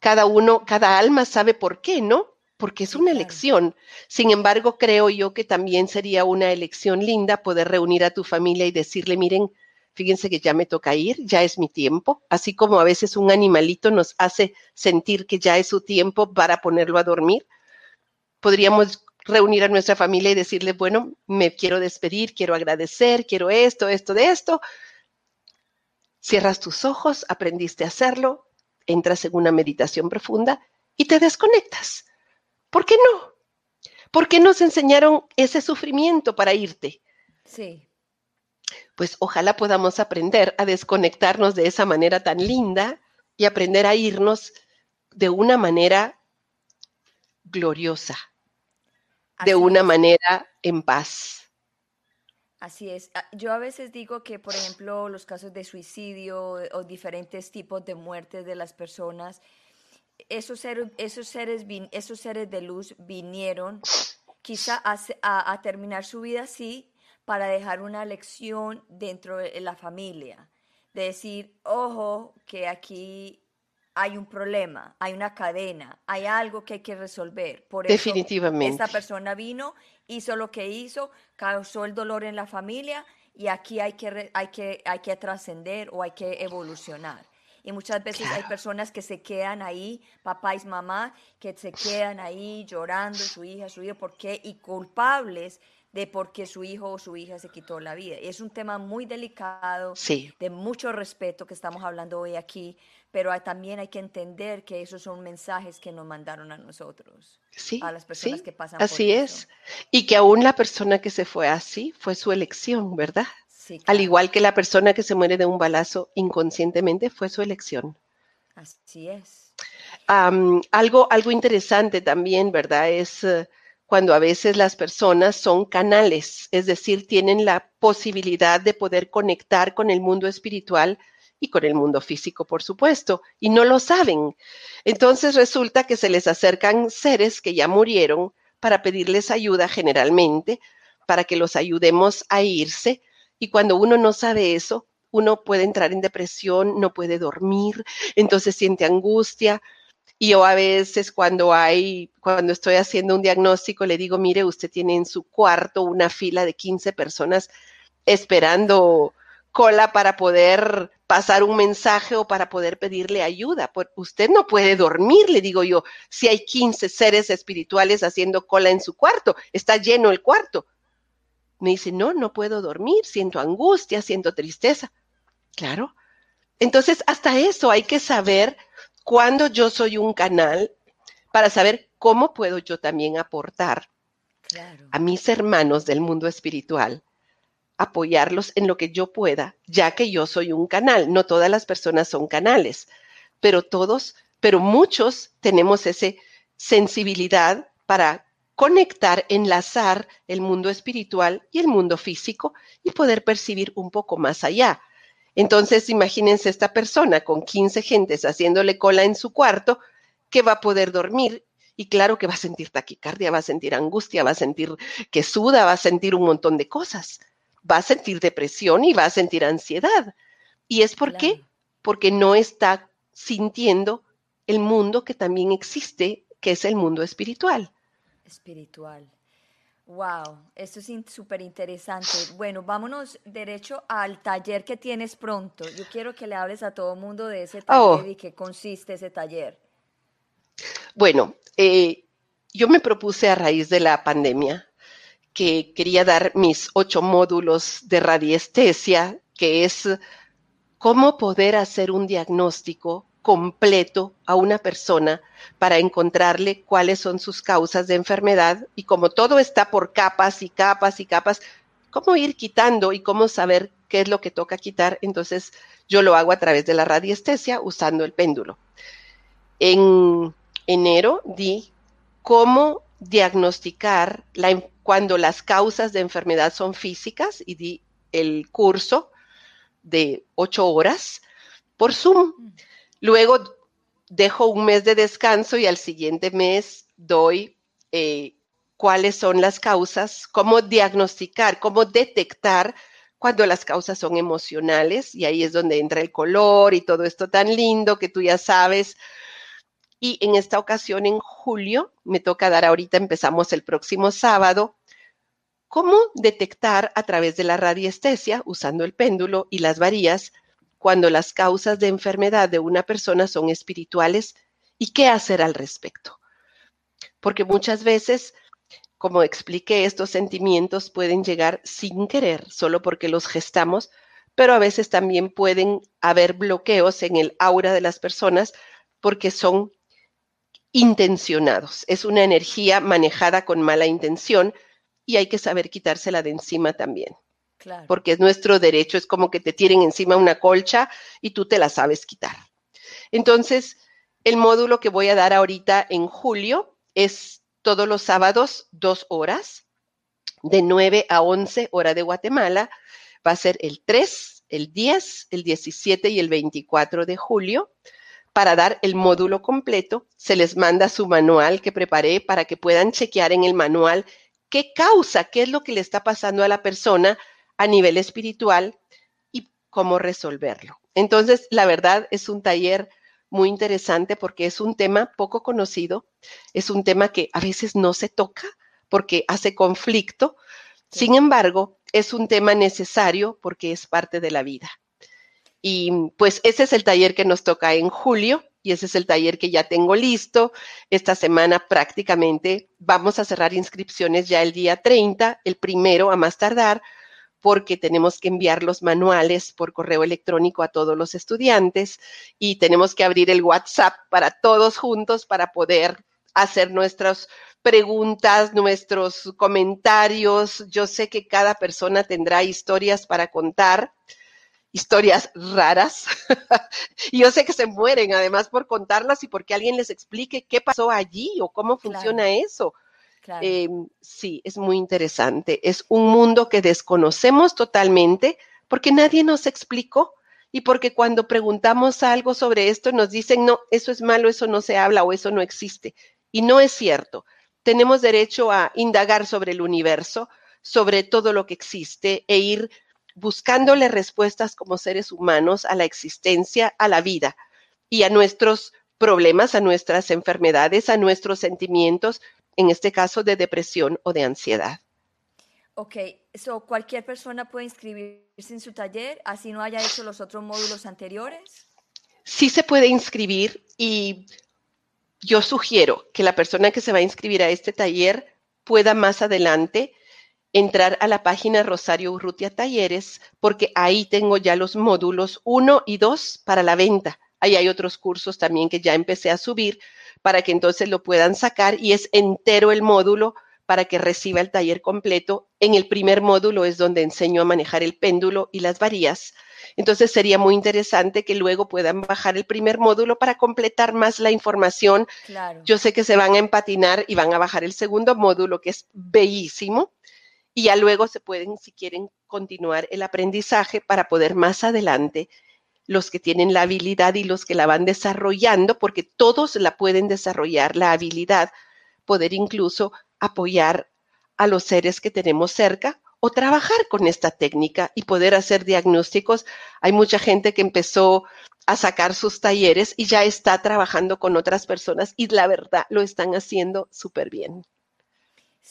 cada uno, cada alma sabe por qué, ¿no? Porque es una elección. Sin embargo, creo yo que también sería una elección linda poder reunir a tu familia y decirle, miren, fíjense que ya me toca ir, ya es mi tiempo, así como a veces un animalito nos hace sentir que ya es su tiempo para ponerlo a dormir. Podríamos reunir a nuestra familia y decirle, bueno, me quiero despedir, quiero agradecer, quiero esto, esto, de esto. Cierras tus ojos, aprendiste a hacerlo, entras en una meditación profunda y te desconectas. ¿Por qué no? ¿Por qué nos enseñaron ese sufrimiento para irte? Sí. Pues ojalá podamos aprender a desconectarnos de esa manera tan linda y aprender a irnos de una manera gloriosa, de una manera en paz. Así es. Ah, yo a veces digo que, por ejemplo, los casos de suicidio o diferentes tipos de muertes de las personas esos seres, esos seres, esos seres de luz vinieron quizá a, a, terminar su vida así para dejar una lección dentro de la familia. De decir, ojo, que aquí hay un problema, hay una cadena, hay algo que hay que resolver. Por Definitivamente. esta persona vino, hizo lo que hizo, causó el dolor en la familia y aquí hay que, hay que, hay que trascender o hay que evolucionar. Y muchas veces hay personas que se quedan ahí, papá y mamá, que se quedan ahí llorando, su hija, su hijo, ¿por qué? Y culpables de por qué su hijo o su hija se quitó la vida. Es un tema muy delicado, de mucho respeto que estamos hablando hoy aquí, pero también hay que entender que esos son mensajes que nos mandaron a nosotros, sí, a las personas que pasan así es. Y que aún la persona que se fue así fue su elección, ¿verdad? Al igual que la persona que se muere de un balazo inconscientemente fue su elección. Así es. algo, algo interesante también, ¿verdad? Es eh, cuando a veces las personas son canales, es decir, tienen la posibilidad de poder conectar con el mundo espiritual y con el mundo físico, por supuesto, y no lo saben. Entonces resulta que se les acercan seres que ya murieron para pedirles ayuda generalmente, para que los ayudemos a irse. Y cuando uno no sabe eso, uno puede entrar en depresión, no puede dormir, entonces siente angustia. Y yo a veces cuando hay, cuando estoy haciendo un diagnóstico, le digo, mire, usted tiene en su cuarto una fila de 15 personas esperando cola para poder pasar un mensaje o para poder pedirle ayuda. Usted no puede dormir, le digo yo, si hay 15 seres espirituales haciendo cola en su cuarto, está lleno el cuarto. Me dice, no, no puedo dormir, siento angustia, siento tristeza. Claro. Entonces, hasta eso hay que saber cuándo yo soy un canal para saber cómo puedo yo también aportar a mis hermanos del mundo espiritual apoyarlos en lo que yo pueda, ya que yo soy un canal. No todas las personas son canales, pero todos, pero muchos tenemos esa sensibilidad para conectar, enlazar el mundo espiritual y el mundo físico y poder percibir un poco más allá. Entonces, imagínense esta persona con 15 gentes haciéndole cola en su cuarto, que va a poder dormir y claro que va a sentir taquicardia, va a sentir angustia, va a sentir que suda, va a sentir un montón de cosas va a sentir depresión y va a sentir ansiedad. ¿Y es por qué? Porque no está sintiendo el mundo que también existe, que es el mundo espiritual. Espiritual. Wow, esto es súper interesante. Bueno, vámonos derecho al taller que tienes pronto. Yo quiero que le hables a todo el mundo de ese oh. taller y qué consiste ese taller. Bueno, eh, yo me propuse a raíz de la pandemia que quería dar mis ocho módulos de radiestesia, que es cómo poder hacer un diagnóstico completo a una persona para encontrarle cuáles son sus causas de enfermedad y como todo está por capas y capas y capas, cómo ir quitando y cómo saber qué es lo que toca quitar. Entonces yo lo hago a través de la radiestesia usando el péndulo. En enero di cómo diagnosticar cuando las causas de enfermedad son físicas y di el curso de ocho horas por Zoom. Luego dejo un mes de descanso y al siguiente mes doy eh, cuáles son las causas, cómo diagnosticar, cómo detectar cuando las causas son emocionales y ahí es donde entra el color y todo esto tan lindo que tú ya sabes. Y en esta ocasión, en julio, me toca dar ahorita, empezamos el próximo sábado, cómo detectar a través de la radiestesia, usando el péndulo y las varías, cuando las causas de enfermedad de una persona son espirituales y qué hacer al respecto. Porque muchas veces, como expliqué, estos sentimientos pueden llegar sin querer, solo porque los gestamos, pero a veces también pueden haber bloqueos en el aura de las personas porque son intencionados. Es una energía manejada con mala intención y hay que saber quitársela de encima también. Porque es nuestro derecho, es como que te tiren encima una colcha y tú te la sabes quitar. Entonces, el módulo que voy a dar ahorita en julio es todos los sábados, dos horas, de 9 a 11 hora de Guatemala. Va a ser el 3, el 10, el 17 y el 24 de julio para dar el módulo completo. Se les manda su manual que preparé para que puedan chequear en el manual qué causa, qué es lo que le está pasando a la persona a nivel espiritual y cómo resolverlo. Entonces, la verdad es un taller muy interesante porque es un tema poco conocido, es un tema que a veces no se toca porque hace conflicto. Sin embargo, es un tema necesario porque es parte de la vida. Y pues ese es el taller que nos toca en julio y ese es el taller que ya tengo listo. Esta semana prácticamente vamos a cerrar inscripciones ya el día 30, el primero a más tardar, porque tenemos que enviar los manuales por correo electrónico a todos los estudiantes y tenemos que abrir el WhatsApp para todos juntos para poder hacer nuestras preguntas, nuestros comentarios. Yo sé que cada persona tendrá historias para contar historias raras. y yo sé que se mueren además por contarlas y porque alguien les explique qué pasó allí o cómo funciona eso. Em, sí, es muy interesante. Es un mundo que desconocemos totalmente porque nadie nos explicó y porque cuando preguntamos algo sobre esto nos dicen, no, eso es malo, eso no se habla o eso no existe. Y no es cierto. Tenemos derecho a indagar sobre el universo, sobre todo lo que existe e ir buscándole respuestas como seres humanos a la existencia, a la vida y a nuestros problemas, a nuestras enfermedades, a nuestros sentimientos, en este caso de depresión o de ansiedad. Ok, so cualquier persona puede inscribirse en su taller, así no haya hecho los otros módulos anteriores. Sí se puede inscribir y yo sugiero que la persona que se va a inscribir a este taller pueda más adelante entrar a la página Rosario Urrutia Talleres, porque ahí tengo ya los módulos 1 y 2 para la venta. Ahí hay otros cursos también que ya empecé a subir para que entonces lo puedan sacar y es entero el módulo para que reciba el taller completo. En el primer módulo es donde enseño a manejar el péndulo y las varías. Entonces sería muy interesante que luego puedan bajar el primer módulo para completar más la información. Yo sé que se van a empatinar y van a bajar el segundo módulo, que es bellísimo y ya luego se pueden, si quieren, continuar el aprendizaje para poder más adelante, los que tienen la habilidad y los que la van desarrollando, porque todos la pueden desarrollar, la habilidad, poder incluso apoyar a los seres que tenemos cerca o trabajar con esta técnica y poder hacer diagnósticos. Hay mucha gente que empezó a sacar sus talleres y ya está trabajando con otras personas y la verdad lo están haciendo súper bien.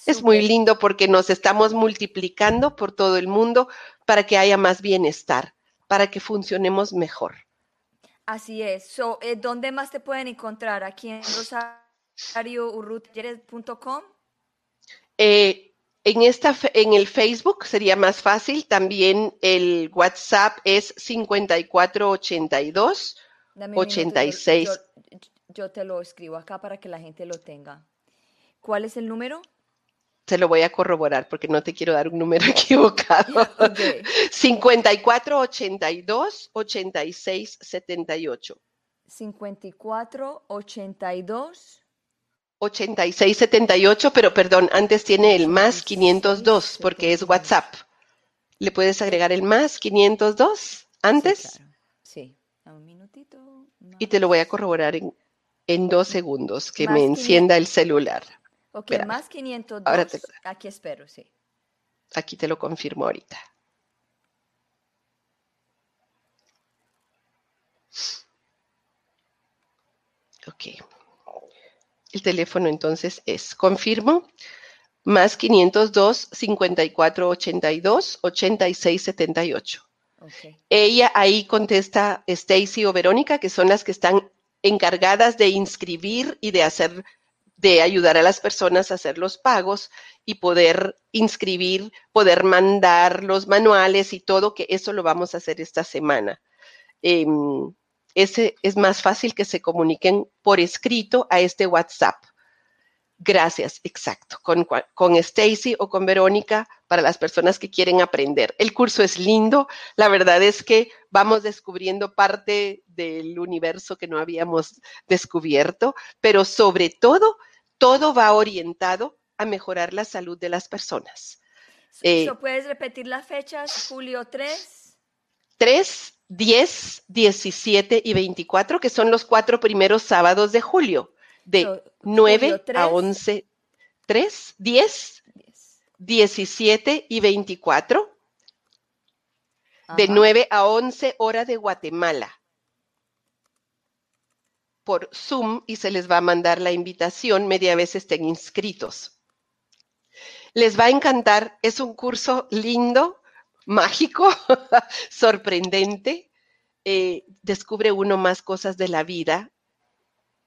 Es muy lindo porque nos estamos multiplicando por todo el mundo para que haya más bienestar, para que funcionemos mejor. Así es. So, eh, ¿Dónde más te pueden encontrar? ¿Aquí en rosariourrutalleres.com? Eh, en, esta, en el Facebook sería más fácil. También el WhatsApp es 5482 86. yo te lo escribo acá para que la gente lo tenga. ¿Cuál es el número? Se lo voy a corroborar porque no te quiero dar un número equivocado. 54 82 86 78. 54 82 86 78, pero perdón, antes tiene el más 502 porque es WhatsApp. ¿Le puedes agregar el más 502 antes? Sí, un minutito. Y te lo voy a corroborar en, en dos segundos, que me encienda el celular. Ok, más 502. Aquí espero, sí. Aquí te lo confirmo ahorita. Ok. El teléfono entonces es, confirmo, más 502 54 82 86 78. Okay. Ella ahí contesta Stacy o Verónica, que son las que están encargadas de inscribir y de hacer de ayudar a las personas a hacer los pagos y poder inscribir, poder mandar los manuales y todo, que eso lo vamos a hacer esta semana. Em, ese es más fácil que se comuniquen por escrito a este WhatsApp. Gracias, exacto, con, con Stacy o con Verónica para las personas que quieren aprender. El curso es lindo, la verdad es que vamos descubriendo parte del universo que no habíamos descubierto, pero sobre todo todo va orientado a mejorar la salud de las personas. Eh, ¿Puedes repetir las fechas? Julio 3. 3 10, 17 y 24, que son los cuatro primeros sábados de julio, de So, 9 julio a 3, 11, 3, 10, 10. 17 y 24, de Ajá. 9 a 11 hora de Guatemala, por Zoom y se les va a mandar la invitación media vez estén inscritos. Les va a encantar, es un curso lindo, mágico, sorprendente. eh, descubre uno más cosas de la vida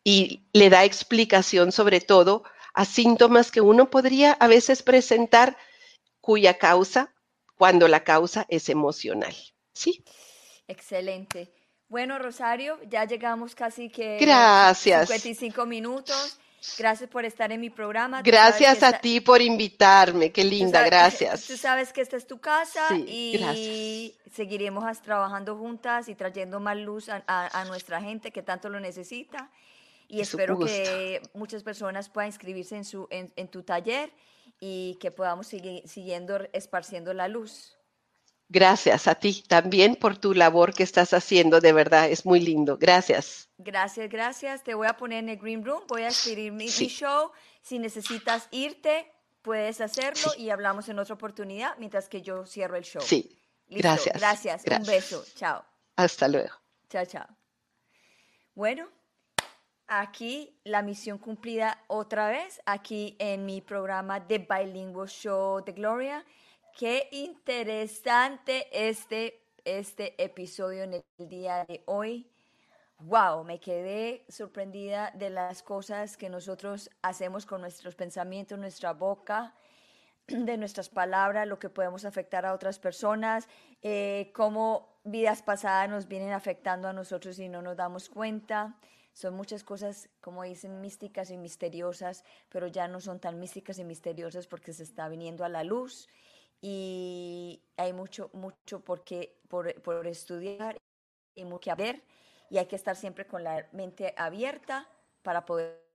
y le da explicación sobre todo a síntomas que uno podría a veces presentar cuya causa, cuando la causa es emocional. ¿Sí? Excelente. Bueno, Rosario, ya llegamos casi que Gracias. 55 minutos. Gracias por estar en mi programa. Gracias a esta- ti por invitarme. Qué tú linda, sabes- gracias. Tú sabes que esta es tu casa Sí, y gracias. seguiremos trabajando juntas y trayendo más luz a, a- a nuestra gente que tanto lo necesita. Y Es espero que muchas personas puedan inscribirse en, su, en, en tu taller y que podamos seguir siguiendo esparciendo la luz. Gracias a ti también por tu labor que estás haciendo. De verdad, es muy lindo. Gracias. Gracias, gracias. Te voy a poner en el Green Room. Voy a escribir mi, show. Si necesitas irte, puedes hacerlo Sí. y hablamos en otra oportunidad mientras que yo cierro el show. Sí. Listo, Gracias. Gracias. Un beso. Chao. Hasta luego. Chao, chao. Bueno, aquí la misión cumplida otra vez, aquí en mi programa de Bilingual Show de Gloria. Qué interesante este, este episodio en el día de hoy. Wow, me quedé sorprendida de las cosas que nosotros hacemos con nuestros pensamientos, nuestra boca, de nuestras palabras, lo que podemos afectar a otras personas, eh, cómo vidas pasadas nos vienen afectando a nosotros y no nos damos cuenta. Son muchas cosas, como dicen, místicas y misteriosas, pero ya no son tan místicas y misteriosas porque se está viniendo a la luz y hay mucho, mucho por, qué- por, por estudiar y mucho que ver y hay que estar siempre con la mente abierta para poder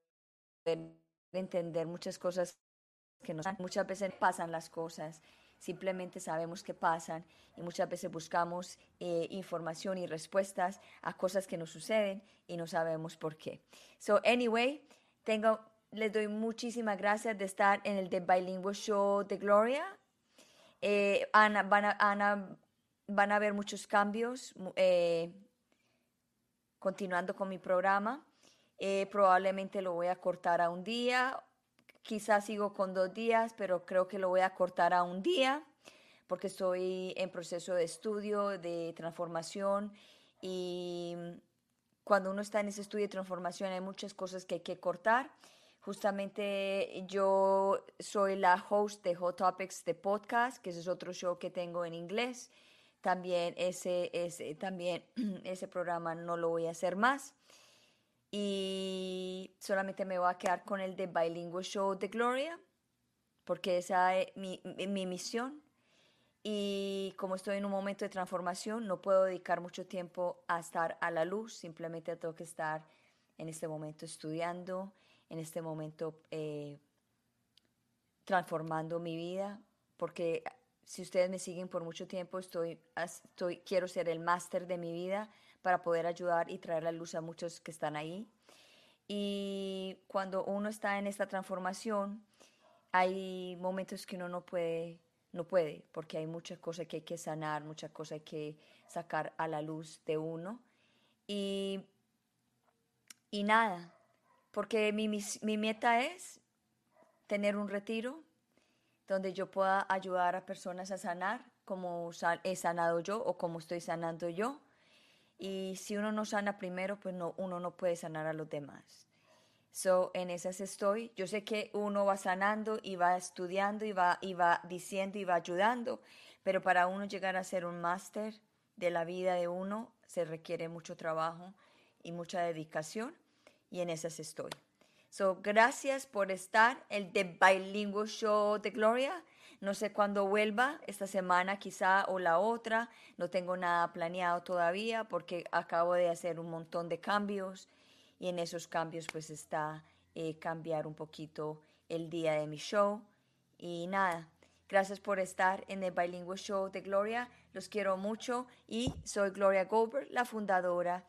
entender muchas cosas que nos muchas veces pasan las cosas simplemente sabemos que pasan y muchas veces buscamos eh, información y respuestas a cosas que nos suceden y no sabemos por qué. So anyway tengo les doy muchísimas gracias de estar en el The Bilingual Show de Gloria eh, Ana, van, a, Ana, van a haber muchos cambios eh, continuando con mi programa. Eh, probablemente lo voy a cortar a un día, quizás sigo con dos días, pero creo que lo voy a cortar a un día porque estoy en proceso de estudio, de transformación y cuando uno está en ese estudio de transformación hay muchas cosas que hay que cortar. Justamente yo soy la host de Hot Topics de podcast, que ese es otro show que tengo en inglés. También ese, ese, también ese programa no lo voy a hacer más. Y solamente me voy a quedar con el de Bilingual Show de Gloria, porque esa es mi, mi- mi misión. Y como estoy en un momento de transformación, no puedo dedicar mucho tiempo a estar a la luz, simplemente tengo que estar en este momento estudiando, en este momento eh, transformando mi vida, porque si ustedes me siguen por mucho tiempo, estoy, estoy, quiero ser el máster de mi vida para poder ayudar y traer la luz a muchos que están ahí. Y cuando uno está en esta transformación, hay momentos que uno no puede, no puede, porque hay muchas cosas que hay que sanar, muchas cosas que sacar a la luz de uno. Y, y nada, porque mi, mis- mi meta es tener un retiro donde yo pueda ayudar a personas a sanar como he sanado yo o como estoy sanando yo. Y si uno no sana primero, pues no, uno no puede sanar a los demás. So, en esas estoy. Yo sé que uno va sanando y va estudiando y va, y va diciendo y va ayudando, pero para uno llegar a ser un máster de la vida de uno se requiere mucho trabajo y mucha dedicación y en esas estoy. So, gracias por estar el The Bilingual Show de Gloria. No sé cuándo vuelva, esta semana quizá o la otra. No tengo nada planeado todavía porque acabo de hacer un montón de cambios y en esos cambios pues está eh, cambiar un poquito el día de mi show. Y nada, Gracias por estar en el Bilingual Show de Gloria. Los quiero mucho y soy Gloria Goldberg, la fundadora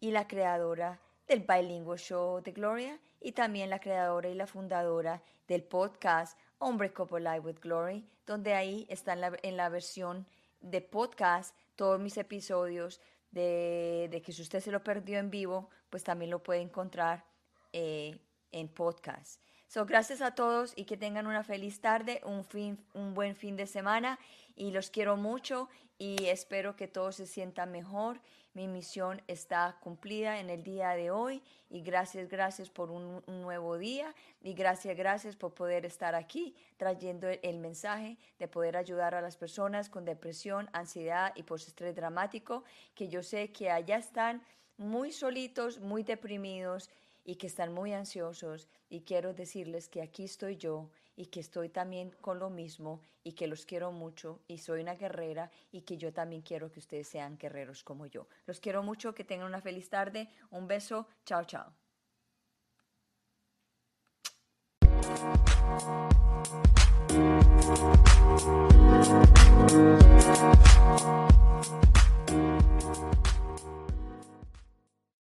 y la creadora del Bilingual Show de Gloria y también la creadora y la fundadora del podcast Hombre Couple Live with Glory, donde ahí está en la, versión de podcast todos mis episodios de, de, que si usted se lo perdió en vivo, pues también lo puede encontrar eh, en podcast. So, gracias a todos y que tengan una feliz tarde, un, fin, un buen fin de semana y los quiero mucho y espero que todos se sientan mejor. Mi misión está cumplida en el día de hoy y gracias, gracias por un, nuevo día y gracias, gracias por poder estar aquí trayendo el, el mensaje de poder ayudar a las personas con depresión, ansiedad y postestrés dramático, que yo sé que allá están muy solitos, muy deprimidos y que están muy ansiosos y quiero decirles que aquí estoy yo y que estoy también con lo mismo y que los quiero mucho y soy una guerrera y que yo también quiero que ustedes sean guerreros como yo. Los quiero mucho, que tengan una feliz tarde, un beso, chao, chao.